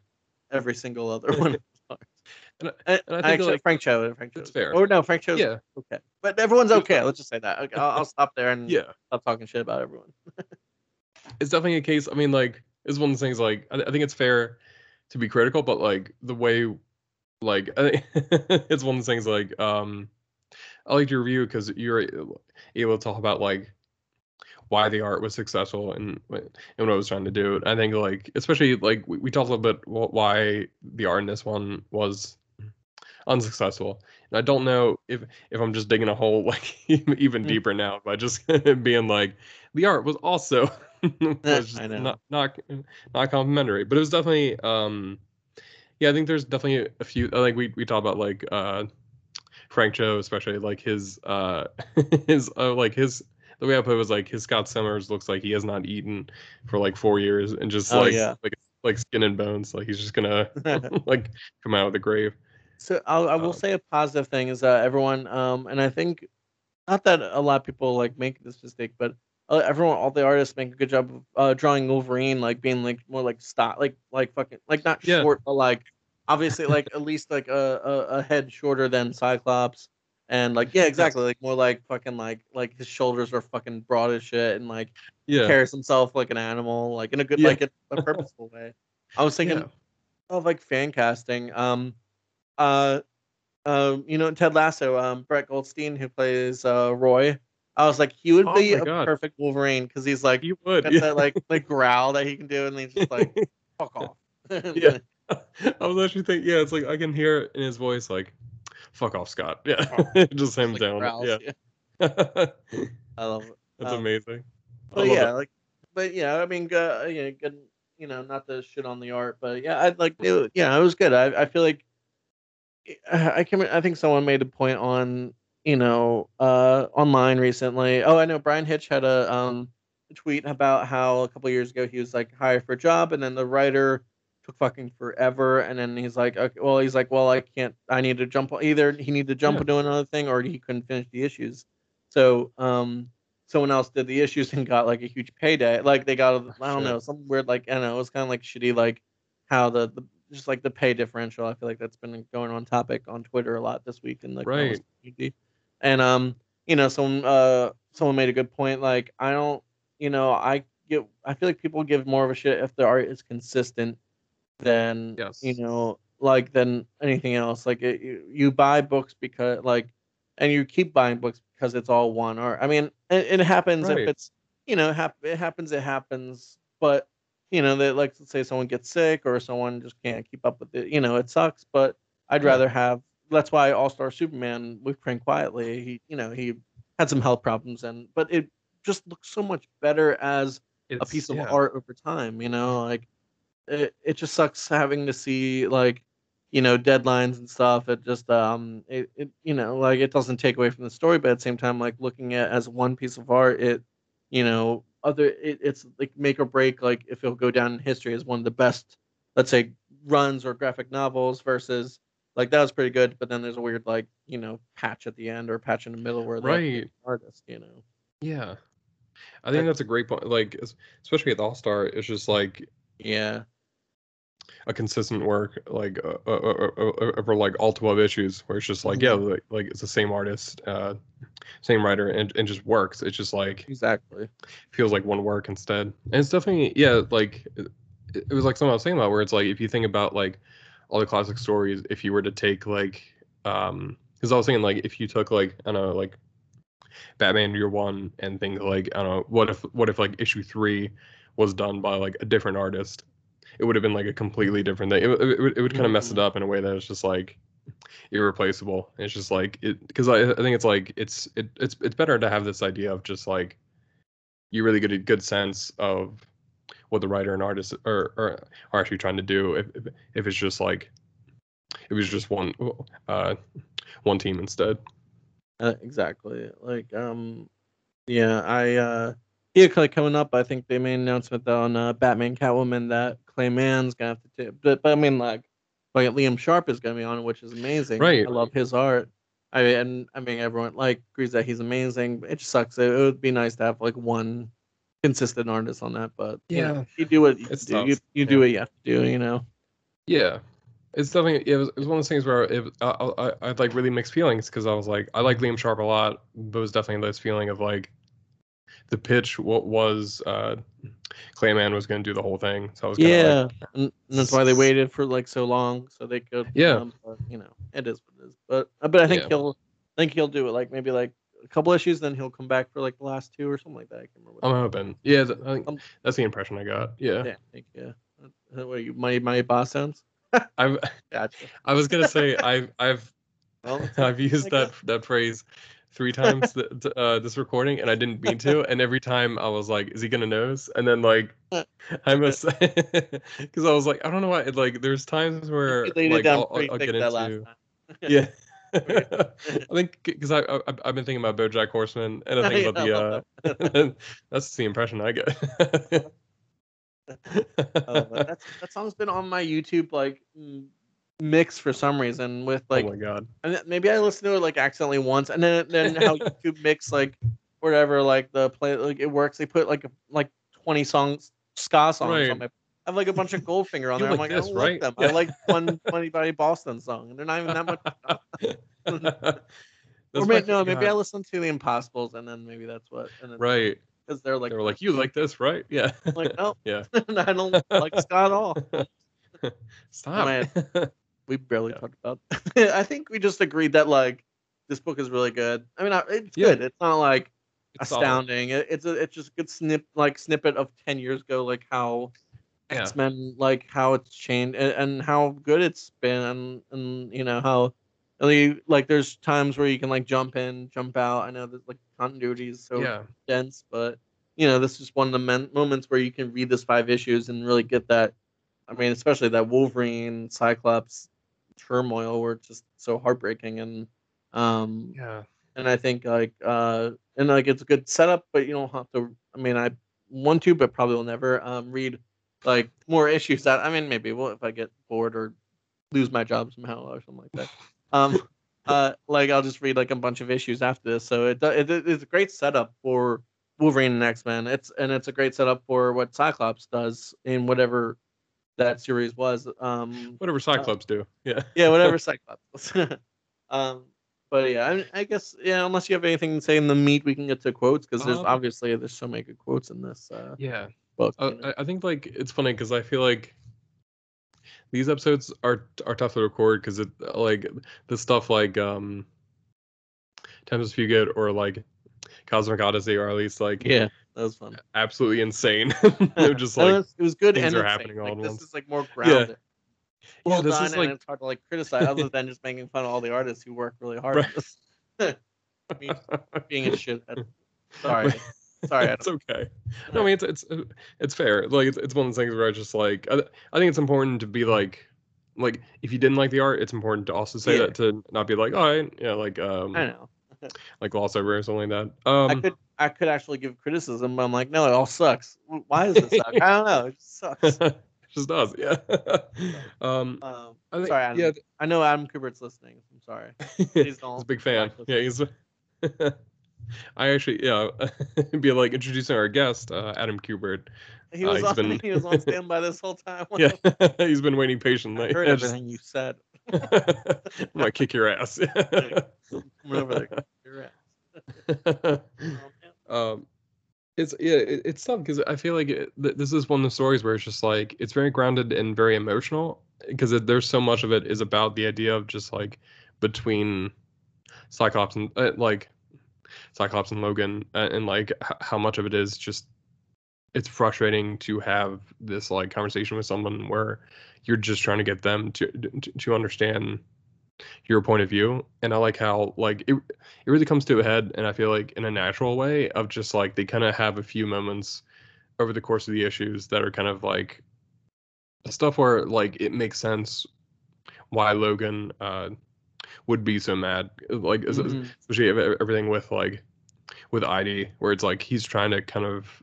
every single other one. Of his art. And I- And I think, actually, like, Frank Cho, Frank that's Cho. fair. Or no, Frank Cho's yeah okay, but everyone's okay. Let's just say that. Okay, I'll, I'll stop there and yeah stop talking shit about everyone. it's definitely a case. I mean, like, it's one of the things. Like, I, I think it's fair to be critical, but like the way, like, it's one of the things. Like, um, I liked your review because you're able to talk about like why the art was successful and and what I was trying to do. I think like especially like we, we talked a little bit why the art in this one was unsuccessful. And I don't know if if I'm just digging a hole like even Mm. deeper now by just being like the art was also was just I know. not not not complimentary, but it was definitely um yeah I think there's definitely a few I think we we talked about like uh Frank Cho especially like his uh his uh, like his the way I put it was like his Scott Summers looks like he has not eaten for like four years and just Oh, like yeah. like like skin and bones like he's just gonna like come out of the grave. So I'll, I will Um, say a positive thing is that everyone, um, and I think not that a lot of people like make this mistake, but uh, everyone, all the artists make a good job of uh, drawing Wolverine, like being like more like stop, like like fucking like not Yeah. short, but like obviously like at least like a, a a head shorter than Cyclops, and like yeah, exactly, like more like fucking like like his shoulders are fucking broad as shit, and like Yeah. carries himself like an animal, like in a good Yeah. like a, a purposeful way. I was thinking Yeah. of like fan casting. Um, uh, um, you know Ted Lasso. Um, Brett Goldstein who plays uh Roy. I was like, he would Oh be a God. perfect Wolverine because he's like You would. got Yeah. that like like growl that he can do, and he's just like fuck off. Yeah. I was actually thinking, yeah, it's like I can hear it in his voice, like, "Fuck off, Scott." Yeah, just him Like down. growls, Yeah, that's I love it. Um, amazing. But yeah, it. like, but yeah, I mean, good, yeah, good. You know, not to shit on the art, but yeah, I'd like, it, yeah, it was good. I, I feel like, I I can, I think someone made a point on, you know, uh, online recently. Oh, I know Bryan Hitch had a um tweet about how a couple years ago he was like hired for a job, and then the writer took fucking forever, and then he's like, okay, well, he's like, well, I can't. I need to jump. Either he needed to jump Yeah. into another thing, or he couldn't finish the issues. So, um, someone else did the issues and got like a huge payday. Like they got, a- I don't Shit. know, some weird like I don't know. It was kind of like shitty, like how the, the just like the pay differential. I feel like that's been going on topic on Twitter a lot this week in the Right. community. And um, you know, someone uh someone made a good point. Like I don't, you know, I get I feel like people give more of a shit if the art is consistent than Yes. you know like than anything else. Like it, you, you buy books because like, and you keep buying books because it's all one art. I mean, it, it happens Right. if it's you know it, hap- it happens it happens, but you know that like let's say someone gets sick or someone just can't keep up with it. You know, it sucks, but I'd rather have. That's why All Star Superman with Frank Quitely, he you know he had some health problems and but it just looks so much better as a piece of yeah. art over time you know like it, it just sucks having to see like you know deadlines and stuff it just um it, it you know like it doesn't take away from the story but at the same time like looking at it as one piece of art it you know other it, it's like make or break like if it'll go down in history as one of the best let's say runs or graphic novels versus like that was pretty good but then there's a weird like you know patch at the end or patch in the middle where they have to Right. artist you know Yeah. I think that's a great point. Like, especially at the All Star, it's just like yeah a consistent work, like uh, uh, uh, uh, uh, over like all twelve issues, where it's just like, yeah, Mm-hmm. like, like it's the same artist, uh, same writer, and and just works. It's just like exactly feels like one work instead. And it's definitely yeah, like it, it was like something I was saying about where it's like if you think about like all the classic stories, if you were to take like um because I was thinking like if you took like I don't know like Batman Year One and things like I don't know what if what if like issue three was done by like a different artist, it would have been like a completely different thing. It, would- it, would- it would kind of mess it Mhm. up in a way that it's just like irreplaceable. It's just like it because I, I think it's like it's it, it's it's better to have this idea of just like you really get a good sense of what the writer and artist are are, are actually trying to do if, if if it's just like it was just one uh one team instead. Uh, exactly. Like, um, yeah, I, uh, yeah, like coming up, I think they made an announcement on uh, Batman Catwoman that Clay Mann's gonna have to take, but, but I mean, like, like Liam Sharp is gonna be on which is amazing. Right. I love his art. I and I mean, everyone like agrees that he's amazing. It just sucks. It, it would be nice to have like one consistent artist on that, but you know, Yeah. you do what you It's do. You, tough. you do Yeah. what you have to do. You know. Yeah, it's definitely it was, it was one of those things where it I, I I had like really mixed feelings because I was like I like Liam Sharp a lot, but it was definitely this feeling of like the pitch what was uh Clay Mann was going to do the whole thing, so I was Yeah, like, and, that's why they waited for like so long so they could. Yeah. Um, but, you know, it is what it is. But uh, but I think Yeah. he'll, I think he'll do it like maybe like a couple issues, then he'll come back for like the last two or something like that. I can't remember. I'm hoping. Yeah, th- I think Um, that's the impression I got. Yeah, yeah, I think, yeah. Uh, What you my my boss sounds? I've Gotcha. I was gonna say I've I've Well, I've used that that phrase three times uh, this recording, and I didn't mean to. And every time I was like, "Is he gonna nose?" And then like, I must because I was like, I don't know why. Like, there's times where you laid it like I'll, I'll, I'll get that last into time. yeah. I think because I, I I've been thinking about BoJack Horseman, and I think about the uh, that's the impression I get. Oh, that song's been on my YouTube like m- mix for some reason with oh like oh my god. and maybe I listened to it like accidentally once, and then then how YouTube mix like whatever like the play like it works. They put like a, like twenty songs ska songs Right. on my. I have like a bunch of Goldfinger on You there. I'm like like, this, I don't like right? them. Yeah. I like one Twenty by Boston song, and they're not even that much. Or maybe, no, maybe I God. listened to the Impossibles, and then maybe that's what. And then, Right. Because they're like, They were like, "You like this, right?" Yeah. I'm like, no, Yeah. I don't like ska at all. Stop. We barely Yeah. talked about. I think we just agreed that like this book is really good. I mean, it's Yeah. good. It's not like It's astounding. It, it's a it's just a good snip like snippet of ten years ago, like how Yeah. X Men like how it's changed and, and how good it's been, and, and you know how like there's times where you can like jump in, jump out. I know that like continuity is so Yeah. dense, but you know this is one of the men- moments where you can read this five issues and really get that. I mean, especially that Wolverine Cyclops turmoil, were just so heartbreaking and um Yeah. and I think like uh and like it's a good setup, but you don't have to. I mean, I want to, but probably will never um read like more issues that I mean maybe well if I get bored or lose my job somehow or something like that. Um, uh, like I'll just read like a bunch of issues after this. So it, it it's a great setup for Wolverine and X Men. It's and it's a great setup for what Cyclops does in whatever that series was. Um, Whatever Cyclops do. Yeah. yeah, whatever Cyclops. was. um, but yeah, I, I guess yeah. Unless you have anything to say in the meat, we can get to quotes because there's Um, obviously there's so many good quotes in this uh, Yeah. book. Uh, you know? I, I think like it's funny because I feel like these episodes are are tough to record because it like the stuff like um Tempest Fugate or like Cosmic Odyssey or at least like yeah, that was fun. absolutely insane. They're just It like was, it was good things and are happening all like, at this once. is like more grounded. Well this done, is and like it's hard to like criticize other than just making fun of all the artists who work really hard. at this. Me being a shithead. Sorry, sorry. it's okay. No, I mean it's it's it's fair. Like it's, it's one of those things where I just like I, I think it's important to be like like if you didn't like the art, it's important to also say Yeah. that to not be like oh I, yeah like um I know. Like gloss over or something like that. Um, I could I could actually give criticism, but I'm like, no, it all sucks. Why does it suck? I don't know. It just sucks. it just does, yeah. um, Um, I think, sorry, Adam. yeah, I know Adam Kubert's listening. I'm sorry. he's Please a big fan. Yeah, he's. I actually, yeah, be like introducing our guest, uh, Adam Kubert. He Uh, was he's on. been- He was on standby this whole time. Yeah, he's been waiting patiently. I heard just- everything you said. I'm gonna kick your ass. Come over there. Um, it's yeah, it, it's tough because I feel like it, th- this is one of the stories where it's just like it's very grounded and very emotional because there's so much of it is about the idea of just like between Cyclops and uh, like Cyclops and Logan uh, and like h- how much of it is just it's frustrating to have this like conversation with someone where you're just trying to get them to to, to understand your point of view and i like how like it, it really comes to a head and i feel like in a natural way of just like they kind of have a few moments over the course of the issues that are kind of like stuff where like it makes sense why logan uh would be so mad like Mhm. especially everything with like with Idie where it's like he's trying to kind of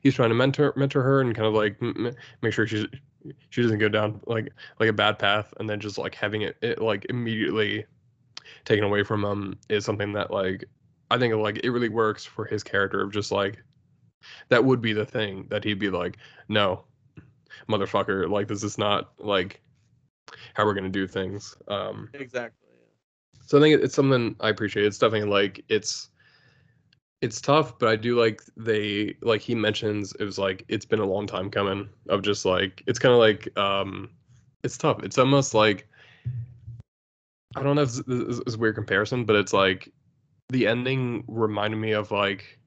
he's trying to mentor mentor her and kind of like m- make sure she's she doesn't go down like like a bad path and then just like having it, it like immediately taken away from him is something that like i think like it really works for his character of just like that would be the thing that he'd be like no motherfucker like this is not like how we're gonna do things um Exactly. so I think it's something I appreciate. It's definitely like it's it's tough, but I do like they like he mentions it was like it's been a long time coming of just like it's kind of like um it's tough. It's almost like I don't know if this is a weird comparison, but it's like the ending reminded me of like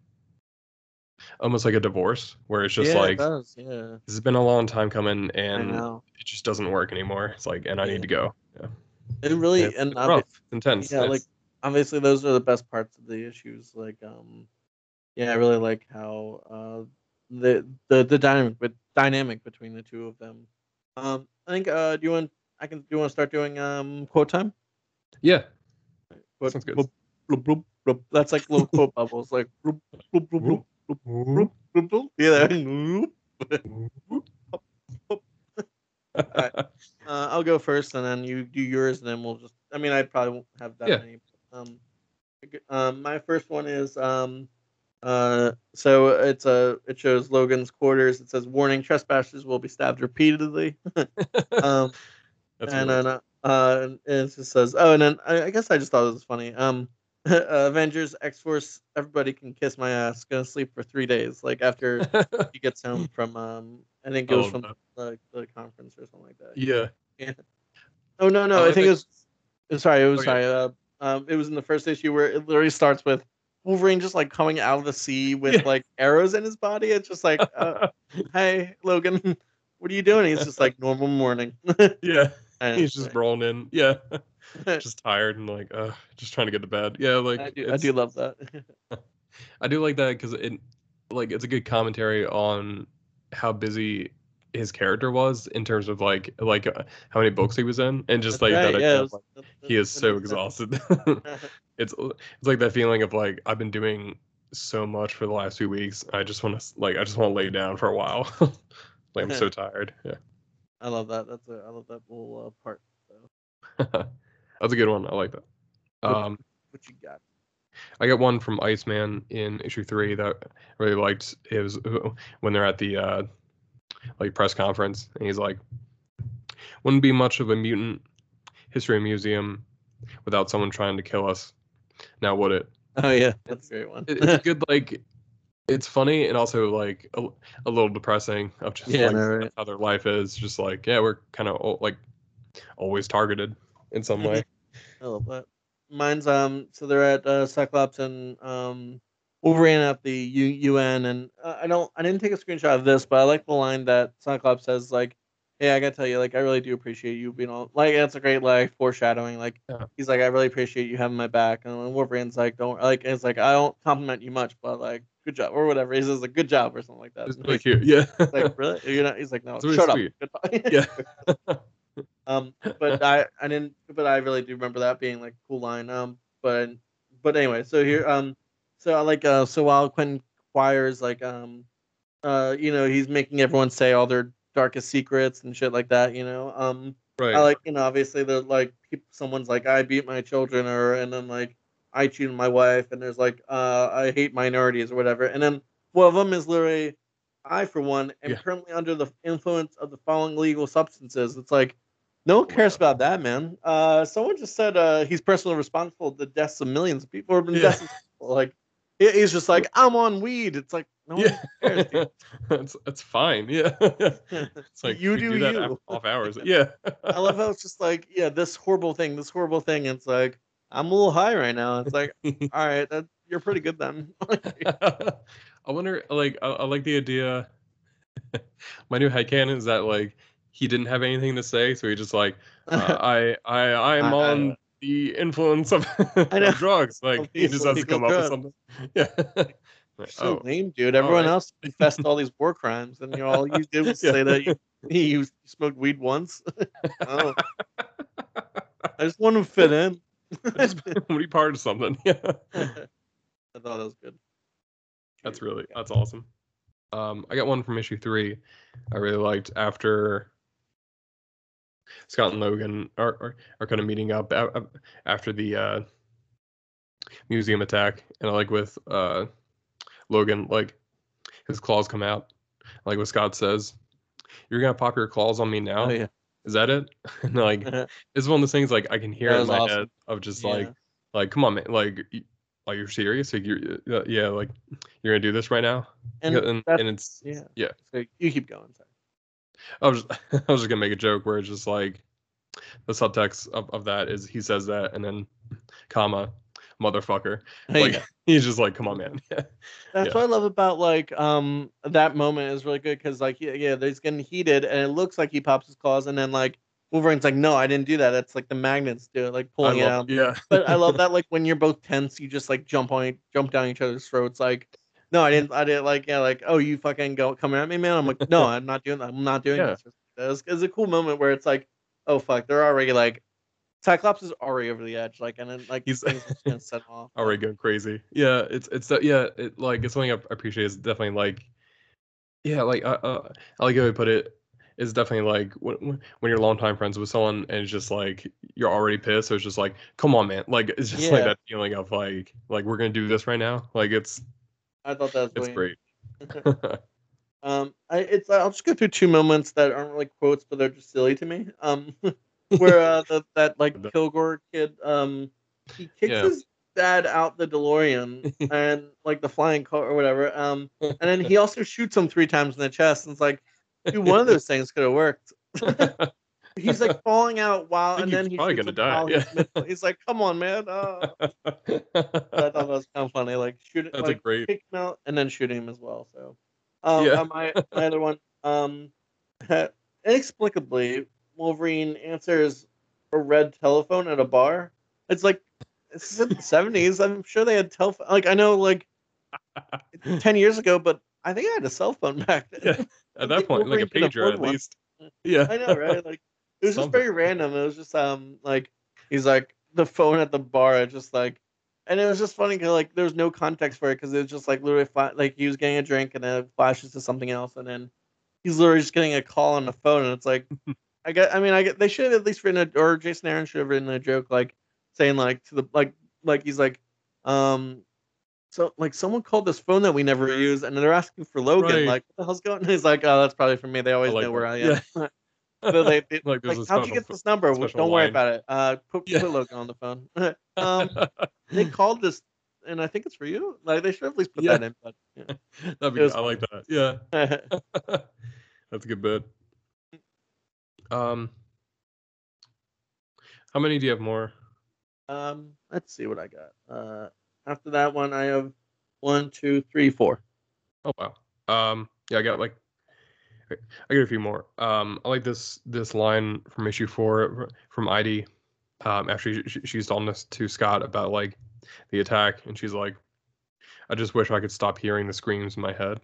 almost like a divorce where it's just yeah, like it does. Yeah. this has been a long time coming and it just doesn't work anymore. It's like and I Yeah. need to go. Yeah. It really and it's obvi- rough. It's intense. yeah, like It's- obviously those are the best parts of the issues. Like, um, yeah, I really like how uh the the the dynamic but dynamic between the two of them. Um, I think uh, do you want I can do you want to start doing um quote time? yeah. Quote, Sounds good. bloop, bloop, bloop. That's like little quote bubbles, like bloop, bloop, bloop, bloop, bloop, bloop, bloop, bloop. Yeah. Uh, I'll go first, and then you do yours, and then we'll just. I mean, I probably won't have that Yeah. many. Um, um, my first one is um, uh, so it's a it shows Logan's quarters. It says, "Warning: Trespassers will be stabbed repeatedly." um, and then uh, uh, and it just says, "Oh, and then I, I guess I just thought it was funny." Um, Avengers, X Force, everybody can kiss my ass. Gonna sleep for three days. Like after he gets home from um, I think it I was love from that. the, the conference or something like that. yeah. Oh no, no, Oh, I I think it was. uh, Sorry, it was Okay. sorry. Um, it was in the first issue where it literally starts with Wolverine just like coming out of the sea with Yeah. like arrows in his body. It's just like, uh, hey, Logan, what are you doing? He's just like normal morning. yeah. And He's just rolling in. Yeah. just tired and like, uh, just trying to get to bed. Yeah. Like, I do, I do love that. I do like that because it, like, it's a good commentary on how busy his character was in terms of like, like uh, how many books he was in, and just That's like right, that. yeah, was- like, that- he is so exhausted. it's it's like that feeling of like I've been doing so much for the last few weeks. I just want to like I just want to lay down for a while. Like I'm so tired. Yeah. I love that. That's a I love that little uh, part. That's a good one. I like that. What- Um, What you got? I got one from Iceman in issue three that I really liked. It was when they're at the uh, like press conference, and he's like, "Wouldn't be much of a mutant history museum without someone trying to kill us. Now would it?" Oh yeah, that's a great one. It- It's good like. It's funny and also like a, a little depressing of just Yeah, like no, right. how their life is. Just like yeah, we're kind of like always targeted in some way. I love that. Mine's um. So they're at uh, Cyclops and um Wolverine at the U- UN, and uh, I don't. I didn't take a screenshot of this, but I like the line that Cyclops says, like, "Hey, I gotta tell you, like, I really do appreciate you being all like." That's a great like foreshadowing. Like, Yeah. he's like, "I really appreciate you having my back," and Wolverine's like, "Don't like." It's like I don't compliment you much, but like, good job or whatever. He says like, "Good job" or something like that. It's he's cute. Yeah. like, really? You're not? He's like, "No, It's shut up." Yeah. Um, but I I didn't, but I really do remember that being like a cool line. Um, but but anyway, so here um, so I like uh, so while Quentin Quire's like um, uh, you know, he's making everyone say all their darkest secrets and shit like that. You know, um, Right. I like you know obviously the like peop someone's like I beat my children or and then like I cheated my wife and there's like uh I hate minorities or whatever and then one of them is literally I for one am Yeah. currently under the influence of the following legal substances. It's like no one cares God. about that man. Uh, someone just said uh he's personally responsible for the deaths of millions of people or been Yeah. deaths people. Like he's just like I'm on weed. It's like no one yeah. cares. that's that's fine. Yeah. it's like You we do that you. off hours. Yeah. I love how it's just like, yeah, this horrible thing, this horrible thing. It's like, I'm a little high right now. It's like, all right, that you're pretty good then. I wonder, like, I, I like the idea. My new headcanon is that like he didn't have anything to say, so he just like uh, I I I'm I- on the influence of, of drugs. Like he just has to come up with something. Yeah. Like, so oh, lame, dude. Everyone right. else confessed all these war crimes, and you know, all you did was Yeah. say that you, you smoked weed once. oh. I just want to fit in. Just be part of something. Yeah. I thought that was good. That's really that's awesome. Um, I got one from issue three. I really liked after Scott and Logan are are, are kind of meeting up a- after the uh, museum attack, and like with uh, Logan, like his claws come out, like what Scott says, "You're gonna pop your claws on me now." Oh yeah. Is that it? and like it's one of those things like I can hear in my awesome. head of just Yeah. like like come on man like are you serious like you're uh, yeah like you're gonna do this right now and, and, and, it's yeah, yeah. So you keep going. Sorry. I was I was just gonna make a joke where it's just like the subtext of, of that is he says that and then comma motherfucker like Yeah. he's just like come on man That's Yeah. what I love about like um that moment is really good because like yeah, yeah, he's getting heated and it looks like he pops his claws and then like Wolverine's like, no, I didn't do that. That's like the magnets do it, like pulling it out. yeah But I love that like when you're both tense, you just like jump on jump down each other's throats. Like, no, I didn't. I didn't like yeah, like oh, you fucking go coming at me, man. I'm like, no, I'm not doing that. I'm not doing Yeah. this. It's, it's a cool moment where it's like, oh fuck, they're already like, Cyclops is already over the edge, like, and then like He's- gonna set off. already going crazy. Yeah, it's it's that yeah, it like it's something I appreciate is definitely like yeah, like uh, uh I like how he put it is definitely like when when you're longtime friends with someone and it's just like you're already pissed, so it's just like come on, man, like it's just like that feeling of like like we're gonna do this right now, like it's I thought that was it's great. Um, I it's I'll just go through two moments that aren't really quotes, but they're just silly to me. Um, where uh, the, that like Kilgore kid, um, he kicks Yeah. his dad out the DeLorean and like the flying car or whatever. Um, and then he also shoots him three times in the chest. And it's like, dude, one of those things could have worked. He's like falling out while, and then was he probably gonna die, he's yeah. He's like, come on, man. Oh. I thought that was kind of funny. Like shoot it, That's a great kick him out and then shooting him as well. So, um, Yeah. uh, my my other one, um, inexplicably, Wolverine answers a red telephone at a bar. It's like this is in the seventies. I'm sure they had telephone. Like I know, like ten years ago, but I think I had a cell phone back then. Yeah, at that point, like a pager at one. least. Yeah, I know, right? Like it was just very random. It was just um like he's like the phone at the bar, it just like, and it was just funny because like there was no context for it because it was just like literally fla- like he was getting a drink and then it flashes to something else and then he's literally just getting a call on the phone, and it's like, I get. I mean, I get. They should have at least written a, or Jason Aaron should have written a joke like saying like to the like like he's like, um, so like someone called this phone that we never use, and they're asking for Logan. Right. Like, what the hell's going? on? He's like, oh, that's probably for me. They always like know where. I am. Yeah. So they, they- Like, like, how'd you get this number? Well, Don't worry about it. Uh, put, Yeah. put Logan on the phone. um, they called this, and I think it's for you. Like they should at least put Yeah. that in. But yeah. That'd be, was I like that. Yeah. That's a good bit. Um, how many do you have more? um, let's see what I got. Uh, after that one, I have one, two, three, four. Oh wow. Um, yeah, I got like, I get a few more. Um, I like this this line from issue four from Idie. Um, actually, she, she's on this to Scott about like the attack, and she's like, "I just wish I could stop hearing the screams in my head."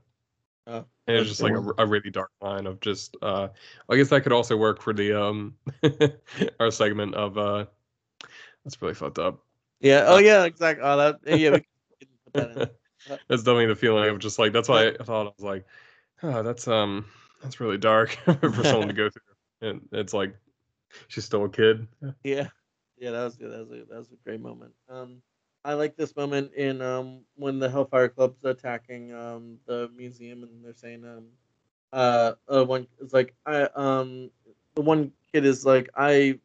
Oh, and it's just like a, a really dark line of just. Uh, I guess that could also work for the um our segment of uh. That's really fucked up. Yeah. Oh yeah. Exactly. Oh, that. Yeah. We can put that in. that's definitely the feeling of just like that's why I thought I was like, oh, that's um that's really dark for someone to go through. And it's like she's still a kid. Yeah, yeah, that was good. That was a, that was a great moment. Um, I like this moment in um when the Hellfire Club's attacking um the museum and they're saying um uh, uh one is like I um the one kid is like I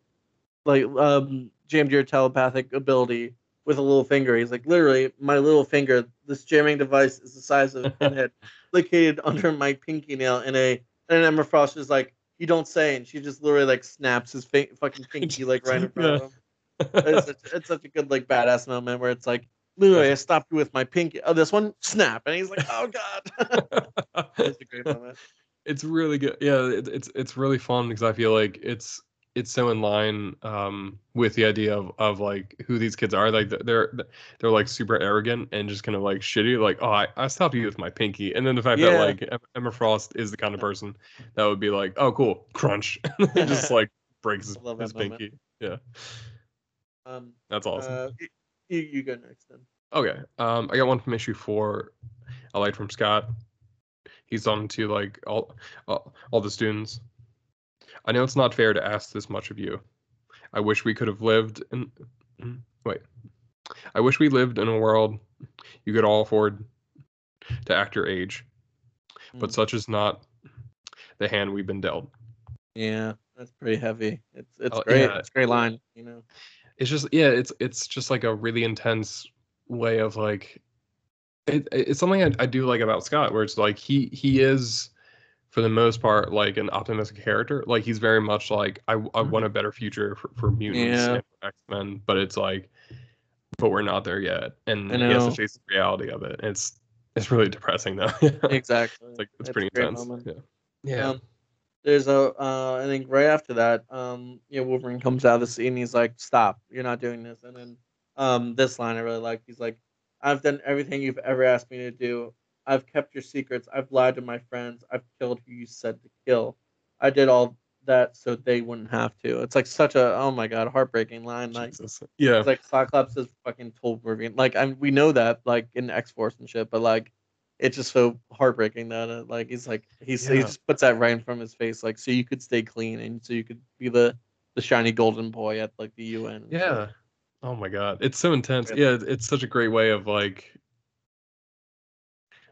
like um jammed your telepathic ability with a little finger. He's like literally my little finger. This jamming device is the size of a pinhead, located under my pinky nail. And a and Emma Frost is like you don't say, and she just literally like snaps his fi- fucking pinky like right in front of him. It's such, it's such a good like badass moment where it's like literally I stopped you with my pinky. Oh, this one snap, and he's like, oh god. It's a great moment. it's really good. Yeah, it, it's it's really fun because I feel like it's it's so in line um with the idea of of like who these kids are. Like they're they're like super arrogant and just kind of like shitty. Like oh, I, I stopped you with my pinky, and then the fact Yeah. that like Emma Frost is the kind of person that would be like, oh cool, crunch, and just like breaks his, pinky. Yeah, Um, that's awesome. uh, you you go next then. Okay. Um, I got one from issue four. I like from Scott. He's on to like all, all all the students. I know it's not fair to ask this much of you. I wish we could have lived in. Wait. I wish we lived in a world you could all afford to act your age, but Mm. such is not the hand we've been dealt. Yeah, that's pretty heavy. It's it's Oh, great. yeah. It's a great line. You know. it's just yeah it's it's just like a really intense way of like it, it's something I, I do like about scott where it's like he he is for the most part like an optimistic character like he's very much like i, I want a better future for, for mutants Yeah. and for x-men but it's like but we're not there yet and he has to face the reality of it it's it's really depressing though Exactly. it's like it's a pretty intense moment. yeah yeah Um, there's a uh, I think right after that, um, you know, Wolverine comes out of the scene. He's like, "Stop! You're not doing this." And then, um, this line I really like. He's like, "I've done everything you've ever asked me to do. I've kept your secrets. I've lied to my friends. I've killed who you said to kill. I did all that so they wouldn't have to." It's like such a oh my god, heartbreaking line. Like Jesus. yeah it's like Cyclops has fucking told Wolverine. Like I we know that like in X Force and shit, but like it's just so heartbreaking that uh, like he's like he's he just puts that right in front of his face, like so you could stay clean and so you could be the the shiny golden boy at like the UN. Yeah. Oh my god, it's so intense. Yeah, it's such a great way of like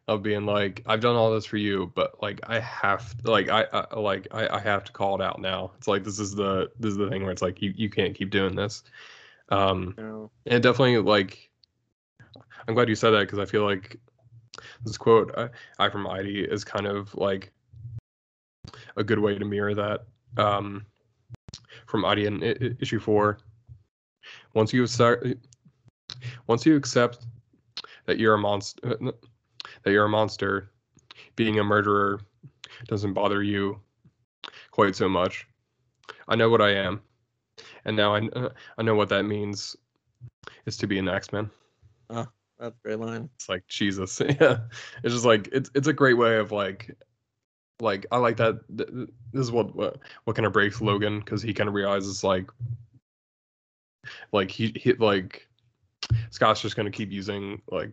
of being like I've done all this for you, but like I have like I, I like I, I have to call it out now. It's like this is the this is the thing where it's like you you can't keep doing this. Um know? and definitely like I'm glad you said that because I feel like this quote I, I from Idie is kind of like a good way to mirror that um from Idie in issue 4 once you start once you accept that you're a monster that you're a monster. Being a murderer doesn't bother you quite so much. I know what i am and now i, kn- I know what that means is to be an x-men ah, That's a great line. it's like jesus. Yeah. It's just like it's it's a great way of like like i like that th- th- this is what what, what kind of breaks logan because he kind of realizes like like he, he like scott's just going to keep using like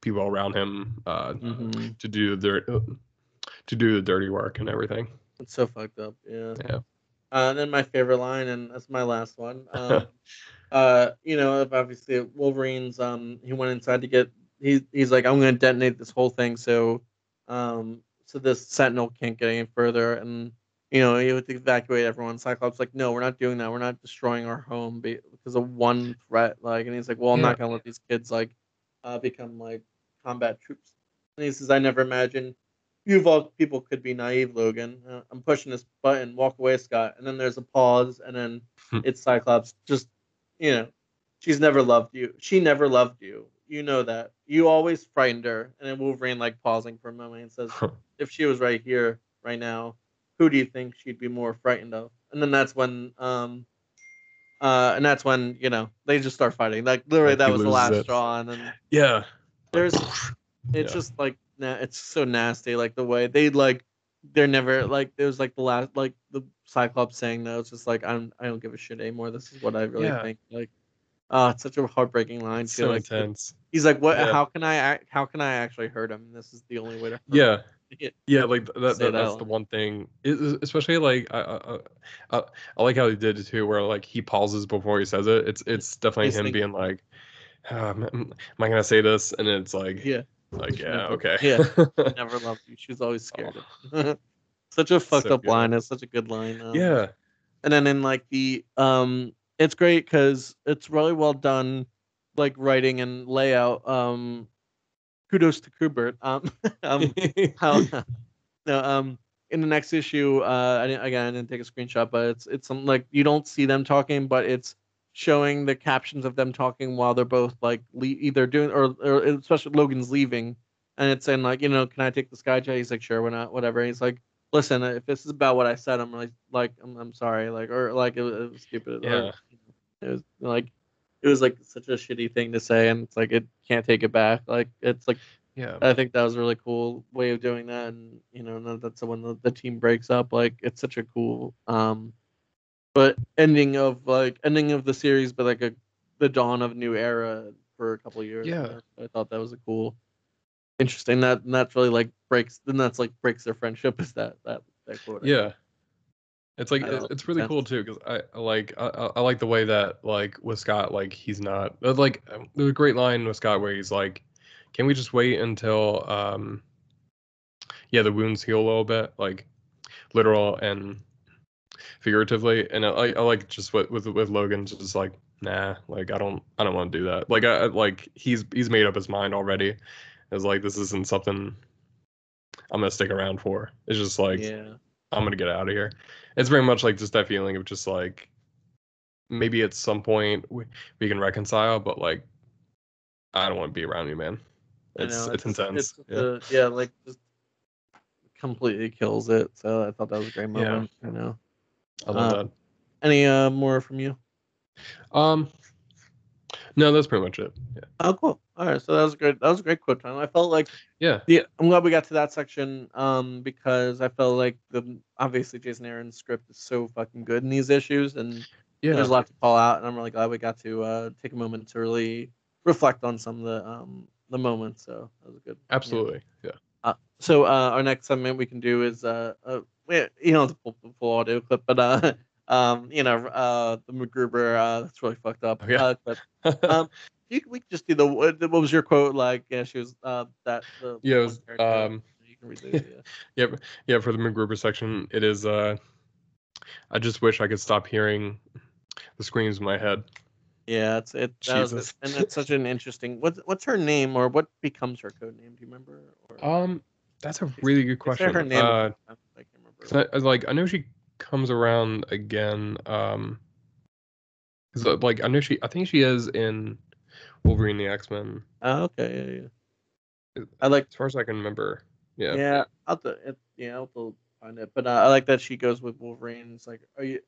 people around him uh hmm to do their to do the dirty work and everything. It's so fucked up. Yeah. Yeah. Uh, and then my favorite line, and that's my last one. Um, uh, you know, obviously Wolverine's um he went inside to get he's he's like I'm gonna detonate this whole thing so um so this Sentinel can't get any further and you know he would evacuate everyone. Cyclops like no, we're not doing that. We're not destroying our home because of one threat. Like, and he's like, well, I'm not gonna let these kids like uh become like combat troops. And he says, I never imagined you of all people could be naive, Logan. Uh, I'm pushing this button. Walk away, Scott. And then there's a pause, and then it's Cyclops. Just, you know, she's never loved you. She never loved you. You know that. You always frightened her. And then Wolverine, like, pausing for a moment and says, if she was right here, right now, who do you think she'd be more frightened of? And then that's when, um, uh, and that's when you know they just start fighting. Like literally, that was the last it. straw, and then yeah. there's it's Yeah. just like na- it's so nasty like the way they like they're never like it was like the last like the cyclops saying that it's just like i'm i don't give a shit anymore this is what i really Yeah. think like uh it's such a heartbreaking line too so like intense. he's like what Yeah. how can i how can i actually hurt him this is the only way to hurt Yeah. him. Yeah. Yeah, like that, that that that's the one thing. It, especially like I, I, I, I like how he did it too, where like he pauses before he says it. It's it's definitely He's him thinking. being like, "Ah, am, am I gonna say this? And it's like, yeah like yeah, okay, yeah. Never loved you she was always scared of such a fucked So up good. line it's such a good line um, yeah, and then in like the um it's great because it's really well done like writing and layout um kudos to kubert. Um um how no um in the next issue uh I didn't, again i didn't take a screenshot but it's it's some like you don't see them talking but it's showing the captions of them talking while they're both like le- either doing or, or especially logan's leaving and it's saying like you know can i take the skyjet he's like sure why not? Whatever he's like listen if this is about what i said i'm like like i'm, I'm sorry like or like it was, it was stupid Yeah. it was like it was like such a shitty thing to say and it's like it can't take it back like it's like yeah, I think that was a really cool way of doing that, and you know that- that's when the, the team breaks up. Like it's such a cool, um, but ending of like ending of the series, but like a the dawn of a new era for a couple of years. Yeah. I thought that was a cool, interesting. That and that's really like breaks. Then that's like breaks their friendship. Is that that that quote? Yeah. It's like it- it's really cool too because I I like I, I like the way that like with Scott like he's not uh, like um, there's a great line with Scott where he's like, can we just wait until um yeah the wounds heal a little bit like literal and figuratively and I, I like just what with with Logan just like nah like I don't I don't want to do that. Like I I- like he's he's made up his mind already. It's like this isn't something I'm gonna stick around for. It's just like yeah. I'm gonna get out of here. It's very much like just that feeling of just like maybe at some point we, we can reconcile, but like I don't want to be around you, man. It's it's, just- intense. it's yeah. the- yeah, like just completely kills it. So I thought that was a great moment. Yeah. I know. I love uh, Any uh more from you? Um, no, that's pretty much it. Yeah, Oh, cool. All right, so that was a great. That was a great quote time. I felt like yeah, yeah, I'm glad we got to that section. Um, because I felt like the obviously Jason Aaron's script is so fucking good in these issues, and yeah. there's a lot to call out, and I'm really glad we got to uh take a moment to really reflect on some of the um the moments. So that was good. Absolutely. Yeah. Uh, so uh, our next segment we can do is uh, uh we- you know the full, full audio clip, but uh um you know uh the MacGruber uh that's really fucked up. Oh, yeah. Uh, clip. Um, you, we can just do the what what was your quote like? Yeah, she was uh that the Yeah, was, um, you can read it. Yeah. Yep. Yeah, for the MacGruber section, it is uh I just wish I could stop hearing the screams in my head. Yeah, it's it. That was Jesus. it. and it's such an interesting. What's what's her name or what becomes her code name? Do you remember? Or Um that's a really good question. her name? Uh, I can't remember. I, I, like I know she comes around again. Um, 'cause, uh, like I know she, I think she is in Wolverine the X Men. Oh, okay, yeah, yeah. I like As far as I can remember, yeah, Yeah, I'll to, it, yeah, I'll to find it. But uh, I like that she goes with Wolverine. It's like, are you?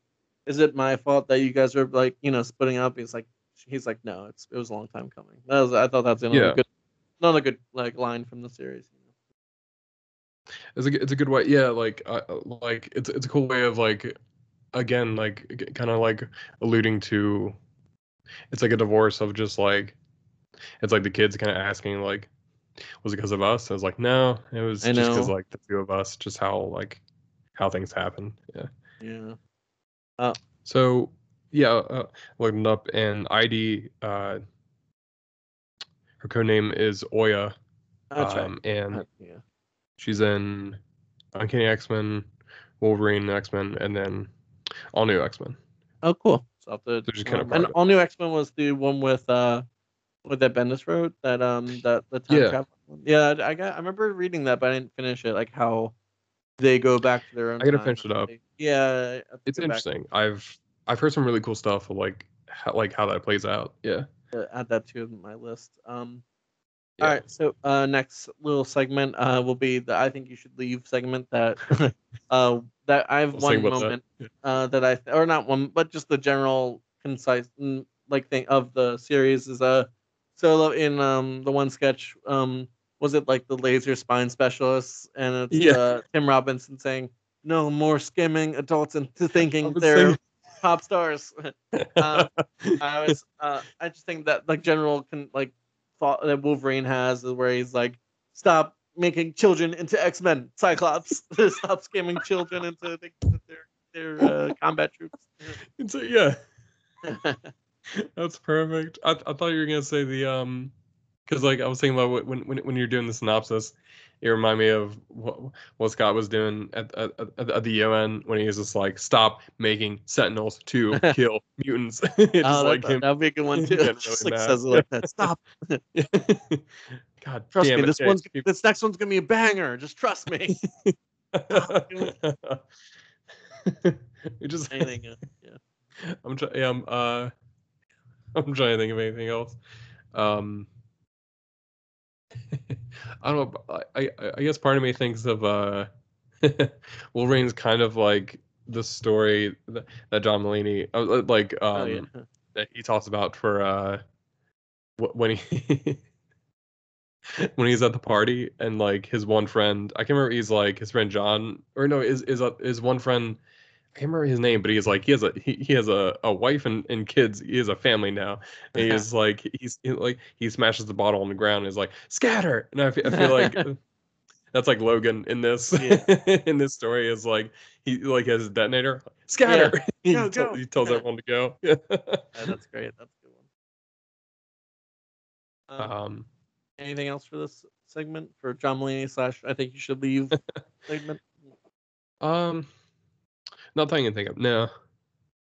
Is it my fault that you guys are like, you know, splitting up? He's like, he's like, no, it's it was a long time coming. That was, I thought that's another Yeah. good, another good like line from the series. It's a it's a good way. Yeah, like uh, like it's it's a cool way of like again like kind of like alluding to it's like a divorce of just like it's like the kids kind of asking like was it because of us? I was like, no, it was I just because like the two of us, just how like how things happen. Yeah. Yeah. Uh, So yeah, uh, looked it up and Idie. Uh, her code name is Oya, That's um, and right. Uh, yeah. She's in Uncanny X Men, Wolverine X Men, and then all new X Men. Oh, cool. So I'll have to, So just kinda um, brought and all new X Men was the one with uh with that Bendis wrote that um that the time Yeah. travel. one? Yeah, I got I remember reading that, but I didn't finish it. Like how they go back to their own. I gotta time finish it up. they- yeah, I have to It's go back interesting. I've I've heard some really cool stuff of like how, like how that plays out. Yeah. add that to my list. Um. Yeah. All right, so uh, next little segment uh, will be the I think you should leave segment that uh, that I have one about that. moment uh, that I or not one, but just the general concise mm, like thing of the series is a solo in um the one sketch um was it like the laser spine specialists and it's Yeah. uh, Tim Robinson saying no more skimming adults into thinking they're pop stars. um, I was uh I just think that like general can like that Wolverine has is where he's like stop making children into X Men Cyclops stop scamming children into the, their their uh, combat troops. A, yeah. That's perfect. I, I thought you were gonna say the um, because like I was thinking about when when when you're doing the synopsis, it reminded me of what what Scott was doing at at, at, the UN when he was just like stop making Sentinels to kill mutants. Oh, like that, him. that'd be a good one too. just like says it like that. Stop. God Trust me. it, This one's this next one's gonna be a banger. Just trust me. it just Anything. Uh, yeah. I'm trying. Yeah, I'm. Uh, I'm trying to think of anything else. Um, I don't know. I, I guess part of me thinks of uh, Wolverine's kind of like the story that, that John Mulaney, uh, like um, oh yeah. that he talks about for uh, when he. when he's at the party and like his one friend, I can't remember. He's like his friend John, or no, is is a, is one friend. I can't remember his name, but he's like he has a he, he has a, a wife and, and kids. He has a family now, and he is like he's he, like he smashes the bottle on the ground and is like scatter. And I feel, I feel like that's like Logan in this Yeah. in this story is like he like has a detonator scatter. he, Go, go. he tells everyone to go. Yeah. Yeah, that's great. That's a good one. Um, um, anything else for this segment for John Mulaney slash I think you should leave segment? um, not that I can think of. No,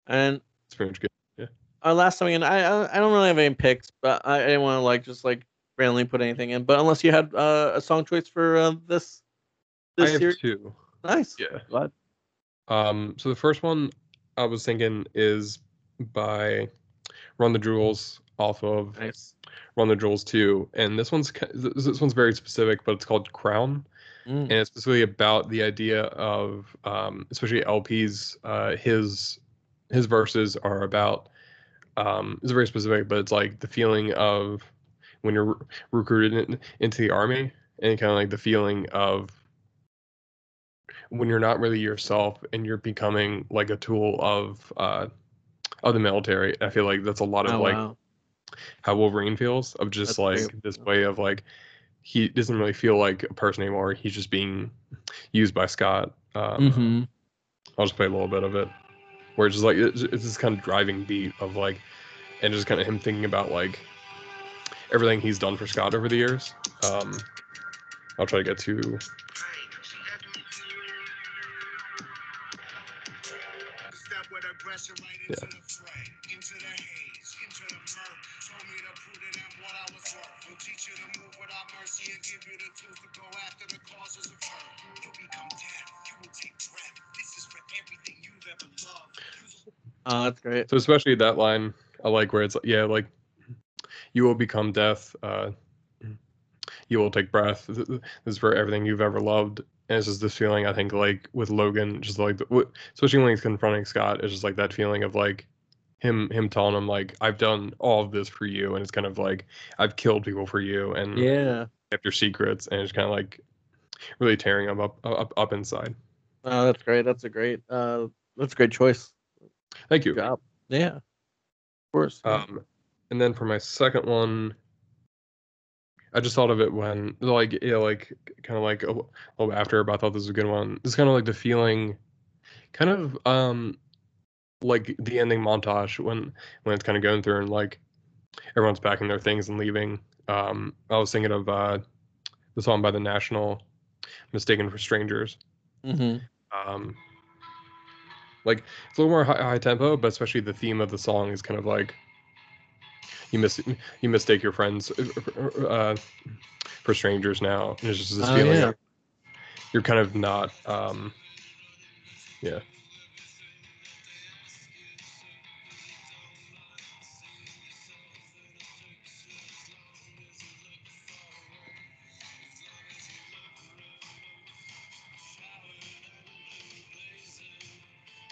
And it's pretty much good. Yeah. Our last time again, I I I don't really have any picks, but I, I didn't want to like just like randomly put anything in. But unless you had uh, a song choice for uh, this I this have series, two. nice. Yeah. Glad. Um, so the first one I was thinking is by Run the Jewels off of Nice. Run the Jewels 2. And this one's this one's very specific, but it's called Crown. Mm. And it's specifically about the idea of um, especially El-P's uh, his his verses are about um, it's very specific, but it's like the feeling of when you're re- recruited in, into the army and kind of like the feeling of when you're not really yourself and you're becoming like a tool of uh of the military. I feel like that's a lot of Oh, like wow. how Wolverine feels of just That's like this way of like he doesn't really feel like a person anymore. He's just being used by Scott. Um, Mhm. I'll just play a little bit of it, where it's just like it's, it's this kind of driving beat of like, and just kind of him thinking about like everything he's done for Scott over the years. Um, I'll try to get to. Step was worth. Will teach you to move without mercy and give you the tools to go after the causes of hurt. You'll become death. You will take breath. This is for everything you've ever loved. Use Oh, that's great. So especially that line, I like where it's yeah, like you will become death. Uh, you will take breath. This this is for everything you've ever loved. And it's just this feeling I think like with Logan, just like the, wh- especially when he's confronting Scott, it's just like that feeling of like him him telling him like I've done all of this for you, and it's kind of like I've killed people for you and Yeah. kept your secrets, and it's kind of like really tearing him up up up inside. Oh, that's great. That's a great. Uh, that's a great choice. Thank you. Good job. Yeah. Of course. Um, and then for my second one, I just thought of it when like yeah like kind of like a little after, but I thought this was a good one. It's kind of like the feeling, kind of um like the ending montage when when it's kind of going through and like everyone's packing their things and leaving. Um, I was thinking of uh, the song by the National, "Mistaken for Strangers." hmm Um, like it's a little more high, high tempo, but especially the theme of the song is kind of like you mis you mistake your friends uh, for strangers now. And it's just this Oh, feeling yeah. you're kind of not um, yeah.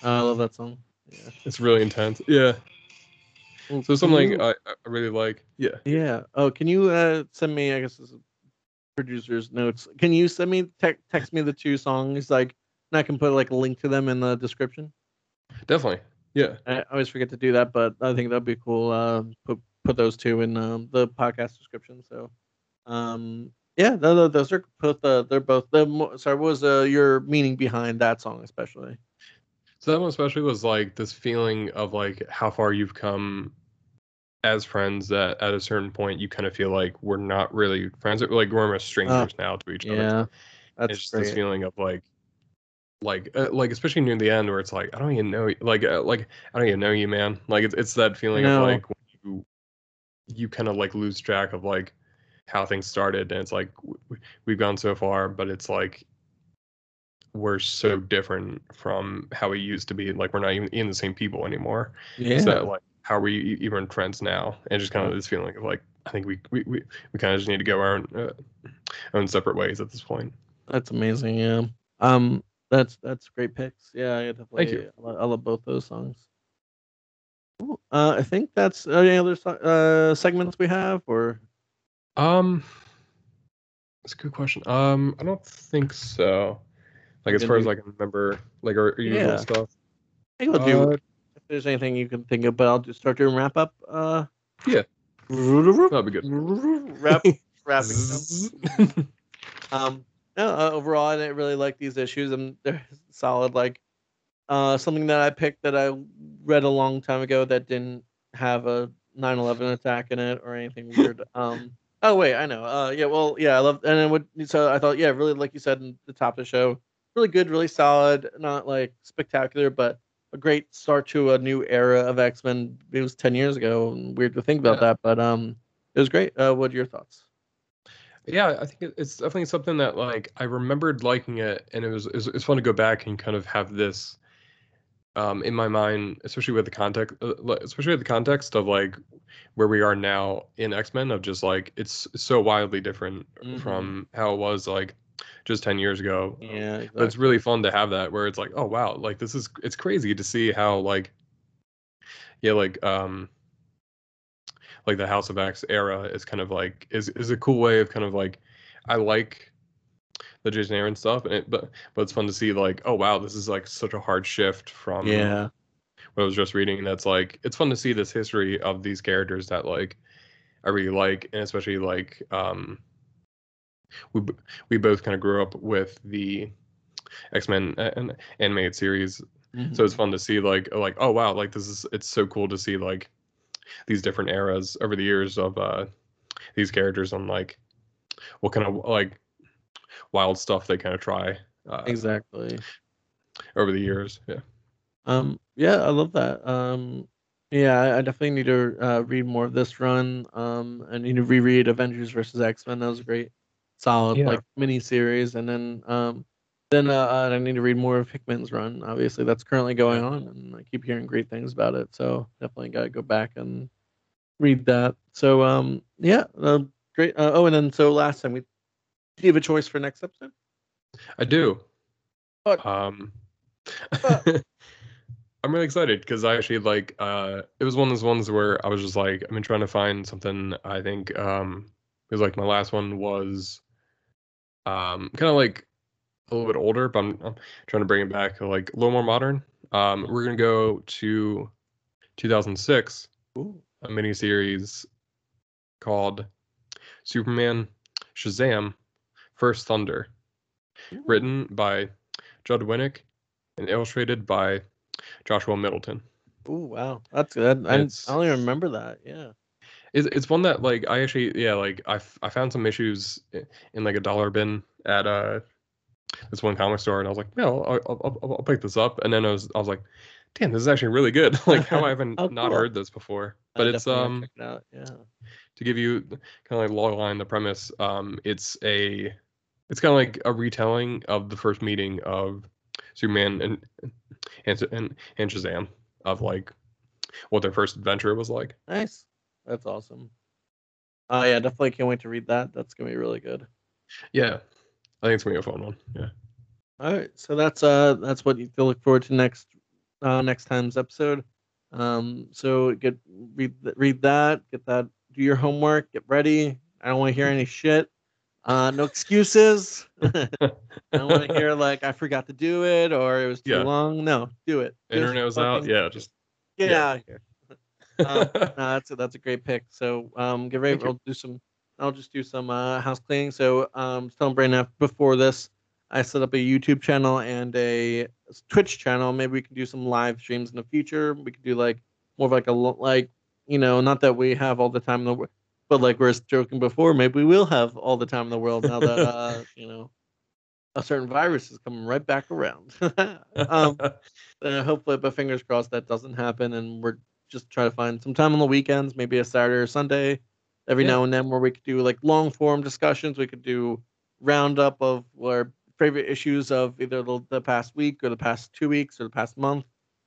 I love that song. Yeah. It's really intense. Yeah. Well, So something you- I, I really like. Yeah. Yeah. Oh, can you uh, send me? I guess this is producer's notes. Can you send me te- text me the two songs? Like, and I can put like a link to them in the description. Definitely. Yeah. I always forget to do that, but I think that'd be cool. Uh, put put those two in um, the podcast description. So, um, yeah, those are both. Uh, they're both. The sorry, what was uh, your meaning behind that song, especially? So that one especially was like this feeling of like how far you've come as friends that at a certain point you kind of feel like we're not really friends. Like we're almost strangers now to each other. Yeah, that's it's just this feeling of like like uh, like especially near the end where it's like I don't even know you. like uh, like I don't even know you man like it's it's that feeling of like when you you kind of like lose track of like how things started and it's like w- w- we've gone so far but it's like we're so different from how we used to be like we're not even in the same people anymore yeah, so that like how are we even friends now and just kind of this feeling of like I think we we, we, we kind of just need to go our own, uh, own separate ways at this point that's amazing. Yeah, um, that's that's great picks. Yeah, I definitely. you. I, lo- I love both those songs. Cool. Uh, I think that's uh, any other so- uh segments we have, or Um, that's a good question. Um, I don't think so. Like as Then far as you- I can remember, like our usual Yeah. stuff. I think we'll do. Uh, if there's anything you can think of, but I'll just start doing wrap up. Uh, Yeah. That'd be good. Wrap wrapping. up. Um, no, uh, overall, I didn't really like these issues, and they're solid. Like, uh, something that I picked that I read a long time ago that didn't have a 9/11 attack in it or anything weird. um, oh wait, I know. Uh, yeah, well, yeah, I love, and then would. So I thought, yeah, really, like you said in the top of the show, really good, really solid. Not like spectacular, but a great start to a new era of X Men. It was 10 years ago. Weird to think about Yeah. that, but um, it was great. Uh, what are your thoughts? yeah, I think it's definitely something that like I remembered liking it, and it was it's, it's fun to go back and kind of have this um in my mind, especially with the context, uh, especially with the context of like where we are now in X Men, of just like it's so wildly different Mhm. from how it was like just ten years ago. Yeah, but it's really fun to have that where it's like oh wow like this is it's crazy to see how like yeah like um like the house of x era is kind of like is is a cool way of kind of like i like the jason aaron stuff and it but but it's fun to see like oh wow this is like such a hard shift from yeah. what i was just reading and that's like it's fun to see this history of these characters that like i really like and especially like um we we both kind of grew up with the x-men uh, an- animated series so Mm-hmm. it's fun to see like like oh wow like this is it's so cool to see like these different eras over the years of uh these characters and like what kind of like wild stuff they kind of try uh, exactly. over the years yeah Um, yeah, I love that. Um, yeah, I, I definitely need to uh, read more of this run. Um, I need to reread Avengers versus X Men. That was great, solid Yeah. like mini series. And then um, then uh, uh, I need to read more of Hickman's run. Obviously, that's currently going on, and I keep hearing great things about it. So definitely got to go back and read that. So um, yeah, uh, great. Uh, oh, and then so last time we, do you have a choice for next episode? i do Fuck. um Fuck. i'm really excited because i actually like uh it was one of those ones where i was just like i've been trying to find something i think um because like my last one was um kind of like a little bit older but I'm, I'm trying to bring it back like a little more modern um we're gonna go to 2006 Ooh. a miniseries called Superman Shazam First Thunder, written by Judd Winick and illustrated by Joshua Middleton. Oh wow, that's good. I, I don't even remember that. Yeah. It's, it's one that like I actually yeah like I, f- I found some issues i- in like a dollar bin at uh this one comic store and I was like no I'll, I'll, I'll, I'll pick this up and then I was I was like damn this is actually really good like how I haven't Oh, not cool. heard this before I but it's um it out. Yeah. to give you kind of like log line the premise um it's a it's kind of like a retelling of the first meeting of Superman and and and, and Shazam of like what their first adventure was like Nice. That's awesome. Oh yeah, definitely can't wait to read that. That's gonna be really good. yeah I think it's gonna be a fun one yeah All right, so that's uh that's what you can look forward to next uh next time's episode. Um, so get read th- read that, get that, do your homework, get ready. I don't want to hear any shit. Uh, no excuses. I don't want to hear like I forgot to do it or it was too Yeah. long. No, do it. Internet was out yeah just Get yeah. out of here. Um, no, that's a, that's a great pick. So um, get ready. Thank you. I'll do some. I'll just do some uh, house cleaning. So um, was telling Brandon before this, I set up a YouTube channel and a Twitch channel. Maybe we can do some live streams in the future. We could do like more of like a like you know, not that we have all the time in the world, but like we we're joking before, maybe we will have all the time in the world now that uh, you know a certain virus is coming right back around. um, uh, hopefully, but fingers crossed that doesn't happen, and we're just try to find some time on the weekends, maybe a Saturday or Sunday, every Yeah. now and then, where we could do like long form discussions. We could do roundup of our favorite issues of either the, the past week or the past two weeks or the past month.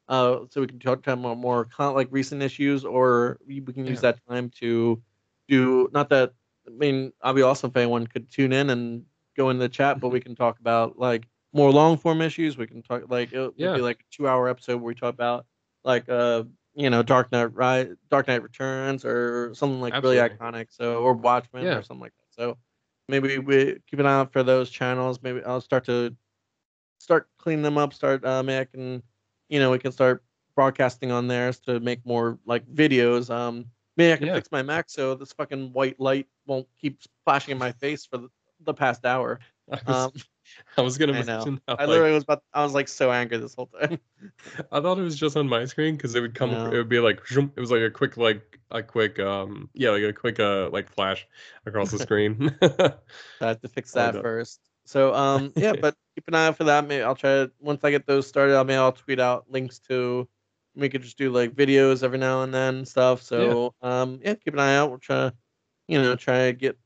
Uh, so we can talk about more, more con- like recent issues, or we, we can use Yeah. that time to do not that. I mean, I'd be awesome if anyone could tune in and go in the chat, but we can talk about like more long form issues. We can talk like it would Yeah. be like a two hour episode where we talk about like uh you know Dark Knight right Dark Knight Returns or something like really iconic. So or Watchmen Yeah. or something like that. So maybe we keep an eye out for those channels. Maybe I'll start to start cleaning them up. Start uh, maybe I can you know we can start broadcasting on theirs to make more like videos. Um, maybe I can Yeah. fix my Mac so this fucking white light won't keep flashing in my face for the, the past hour. Um, I was gonna I mention I like, literally was about. I was like so angry this whole time. I thought it was just on my screen because it would come. No. It would be like it was like a quick like a quick um yeah like a quick uh like flash across the screen. I have to fix that first. So um yeah, but keep an eye out for that. Maybe I'll try to once I get those started. I'll maybe I'll tweet out links to. We could just do like videos every now and then and stuff. So um yeah, keep an eye out. We'll try, you know, try to get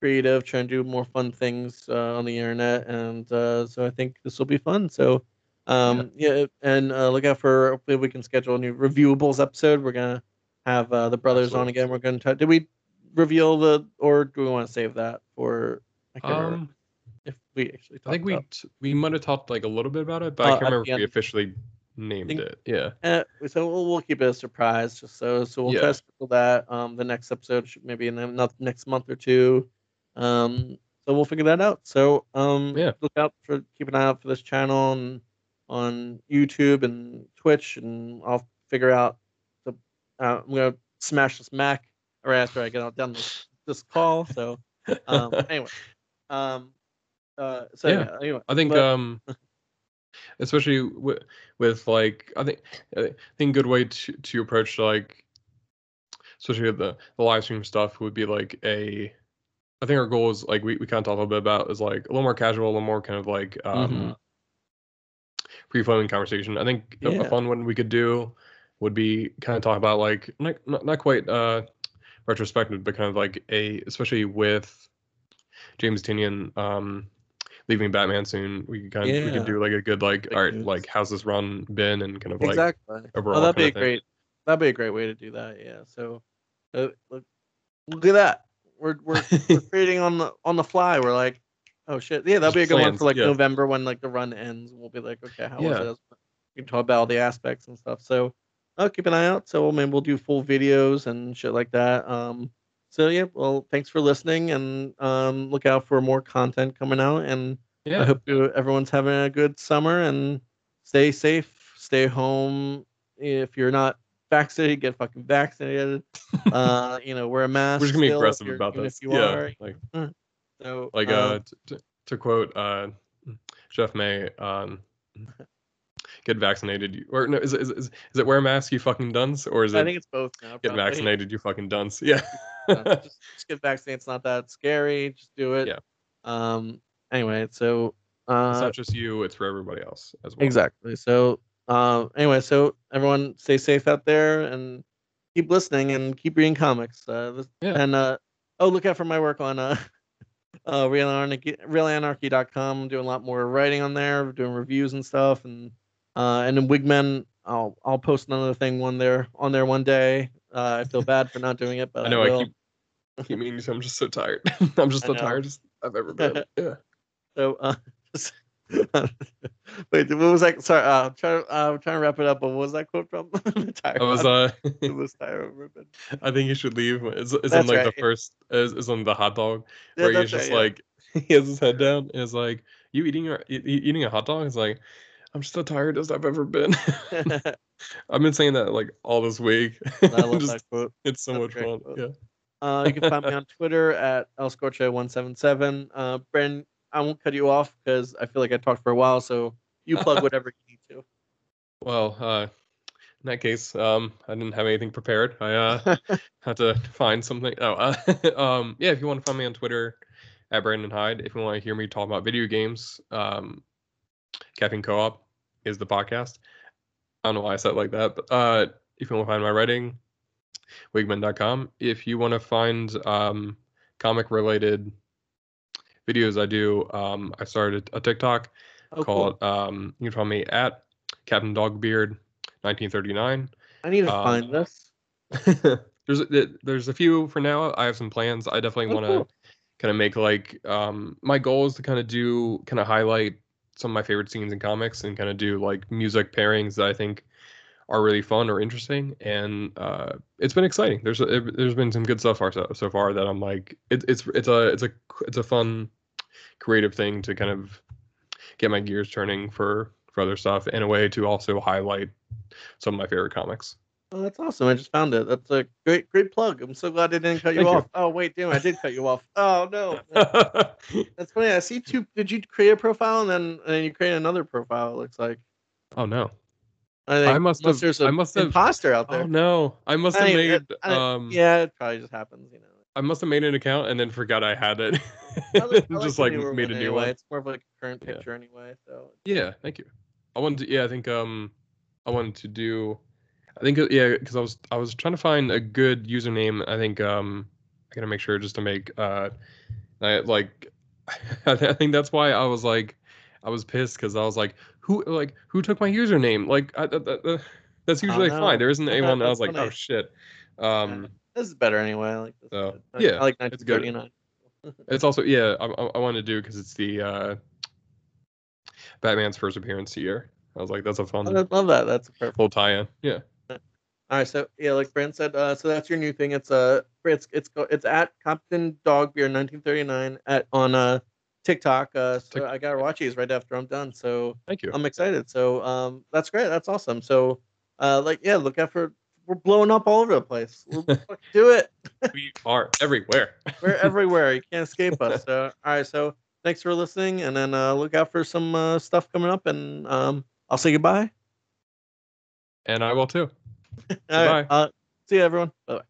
creative, try and do more fun things uh, on the internet, and uh, so I think this will be fun. So um yeah, and uh, look out for hopefully we can schedule a new reviewables episode. We're gonna have uh, the brothers on again. We're gonna try. Did we reveal the or do we want to save that for? I can't remember um, if we actually. I think we t- we might have talked like a little bit about it, but Uh, I can't remember if we officially named Think- it. Yeah. Eh, so we'll, we'll keep it a surprise, just so so we'll Yeah. to schedule that. Um, the next episode should maybe in the next month or two. Um, so we'll figure that out. So um, Yeah. look out for keep an eye out for this channel and on YouTube and Twitch, and I'll figure out the. Uh, I'm gonna smash this Mac right after I get out done this, this call. So um, anyway, um, uh, so Yeah. yeah. Anyway, I think but- um especially with with like I think I think good way to to approach like especially with the the live stream stuff would be like a I think our goal is like we, we kind of talked a little bit about is like a little more casual, a little more kind of like um Mhm. free flowing conversation. I think a- Yeah. a fun one we could do would be kind of talk about like not not, not quite uh retrospective, but kind of like a especially with James Tynion um leaving Batman soon. We could kind of we Yeah. could do like a good like Big all right, like how's this run been and kind of like exactly. overall oh, that'd be a great. That'd be a great way to do that. Yeah. So, uh, look, look at that. We're we're, we're creating on the on the fly. We're like, oh shit, yeah, that'll be a good one for like yeah. November when like the run ends. We'll be like, okay, how was Yeah. it? We can talk about all the aspects and stuff. So, I'll keep an eye out. So maybe we'll do full videos and shit like that. Um. So yeah, well, thanks for listening, and um, look out for more content coming out. And yeah. I hope you, everyone's having a good summer and stay safe. Stay home if you're not vaccinated, get fucking vaccinated. Uh, you know, wear a mask. We're just gonna be aggressive about this. If you yeah, are. like So, like uh, uh, t- t- to quote uh, Chef May, um, get vaccinated, or no, is it, is, is, is it wear a mask, you fucking dunce, or is it I think it's both now. get probably. vaccinated, you fucking dunce? Yeah. Just, just get vaccinated. It's not that scary. Just do it. Yeah. Um. Anyway, so it's uh, not just you; it's for everybody else as well. exactly. So uh, anyway, so everyone stay safe out there and keep listening and keep reading comics. Uh, this, Yeah. And uh, oh, look out for my work on uh, uh, Real Anarchy, RealAnarchy.com. I'm doing a lot more writing on there, doing reviews and stuff, and uh, and then Wigmen. I'll I'll post another thing one there on there one day. Uh, I feel bad for not doing it, but I know I, will. keep keep meaning to. I'm just so tired. I'm just I the know. tiredest I've ever been. Yeah. So, uh, wait, what was that? Sorry, uh, I'm trying, uh, I'm trying to wrap it up. But what was that quote from? Tire I was uh. the most tire ribbon. I think you should leave. It's, it's That's like right. the first. Is, is on the hot dog Yeah, where he's just right, like he has his head down and is like, "You eating e- e- eating a hot dog?" It's like, I'm just the tiredest I've ever been. I've been saying that like all this week. I love Just- that quote. it's so That's much fun. quote. Yeah. Uh, you can find me on Twitter at elscorcho177. Uh, Bren, I won't cut you off because I feel like I talked for a while. So you plug whatever you need to. Well, uh, in that case, um, I didn't have anything prepared. I uh had to find something. Oh, uh, um, yeah. If you want to find me on Twitter at Brandon Hyde, if you want to hear me talk about video games, um, Caffeine Co-op is the podcast. I don't know why I said it like that, but uh, if you want to find my writing, wigman.com. If you want to find um, comic related videos I do, um, I started a TikTok Oh, cool. called um, you can find me at Captain Dogbeard 1939. I need to um, find this. there's a, there's a few for now. I have some plans. I definitely Oh, want to cool. kind of make like um my goal is to kind of do kind of highlight some of my favorite scenes in comics and kind of do like music pairings that I think are really fun or interesting and uh it's been exciting there's a, it- there's been some good stuff far so, so far that i'm like it, it's it's a it's a it's a fun creative thing to kind of get my gears turning for for other stuff and a way to also highlight some of my favorite comics Oh, that's awesome. I just found it. That's a great, great plug. I'm so glad I didn't cut you Thank you. off. Oh, wait, damn, I did cut you off. Oh, no. That's funny. I see two. Did you create a profile and then, and then you create another profile? It looks like. oh no I, think, I must have- There's I must have- imposter out there. oh no i must I have made I- um yeah, it probably just happens. You know. I must have made an account and then forgot I had it. I like- just like made one a new anyway. one. It's more of like a current Yeah. picture anyway. So Yeah, thank you. I wanted to. Yeah, I think um, I wanted to do. I think uh, yeah, because I was I was trying to find a good username. I think um, I gotta make sure just to make uh, I like. I think that's why I was like, I was pissed because I was like, who like who took my username? Like I, that- that- that- that's usually no. fine. There isn't anyone. I was That's like, oh shit. Um, this is better anyway. I like this. So, I- yeah, I like it's good. 1939. It's also yeah, I, I, I wanted to do because it's the uh, Batman's first appearance here. I was like, that's a fun I love that. That's perfect. little tie-in. Yeah. All right, so yeah, like Brent said, uh, so that's your new thing. It's uh, it's it's it's at Captain Dogbeard 1939 at on uh TikTok. Uh, so I gotta watch these right after I'm done. So Thank you. I'm excited. So um, that's great. That's awesome. So uh, like yeah, look out for we're blowing up all over the place. We'll do it. we are everywhere. We're everywhere. You can't escape us. So all right, so thanks for listening, and then uh, look out for some uh, stuff coming up, and um, I'll say goodbye. and I will too. All right, uh, see you everyone. Bye.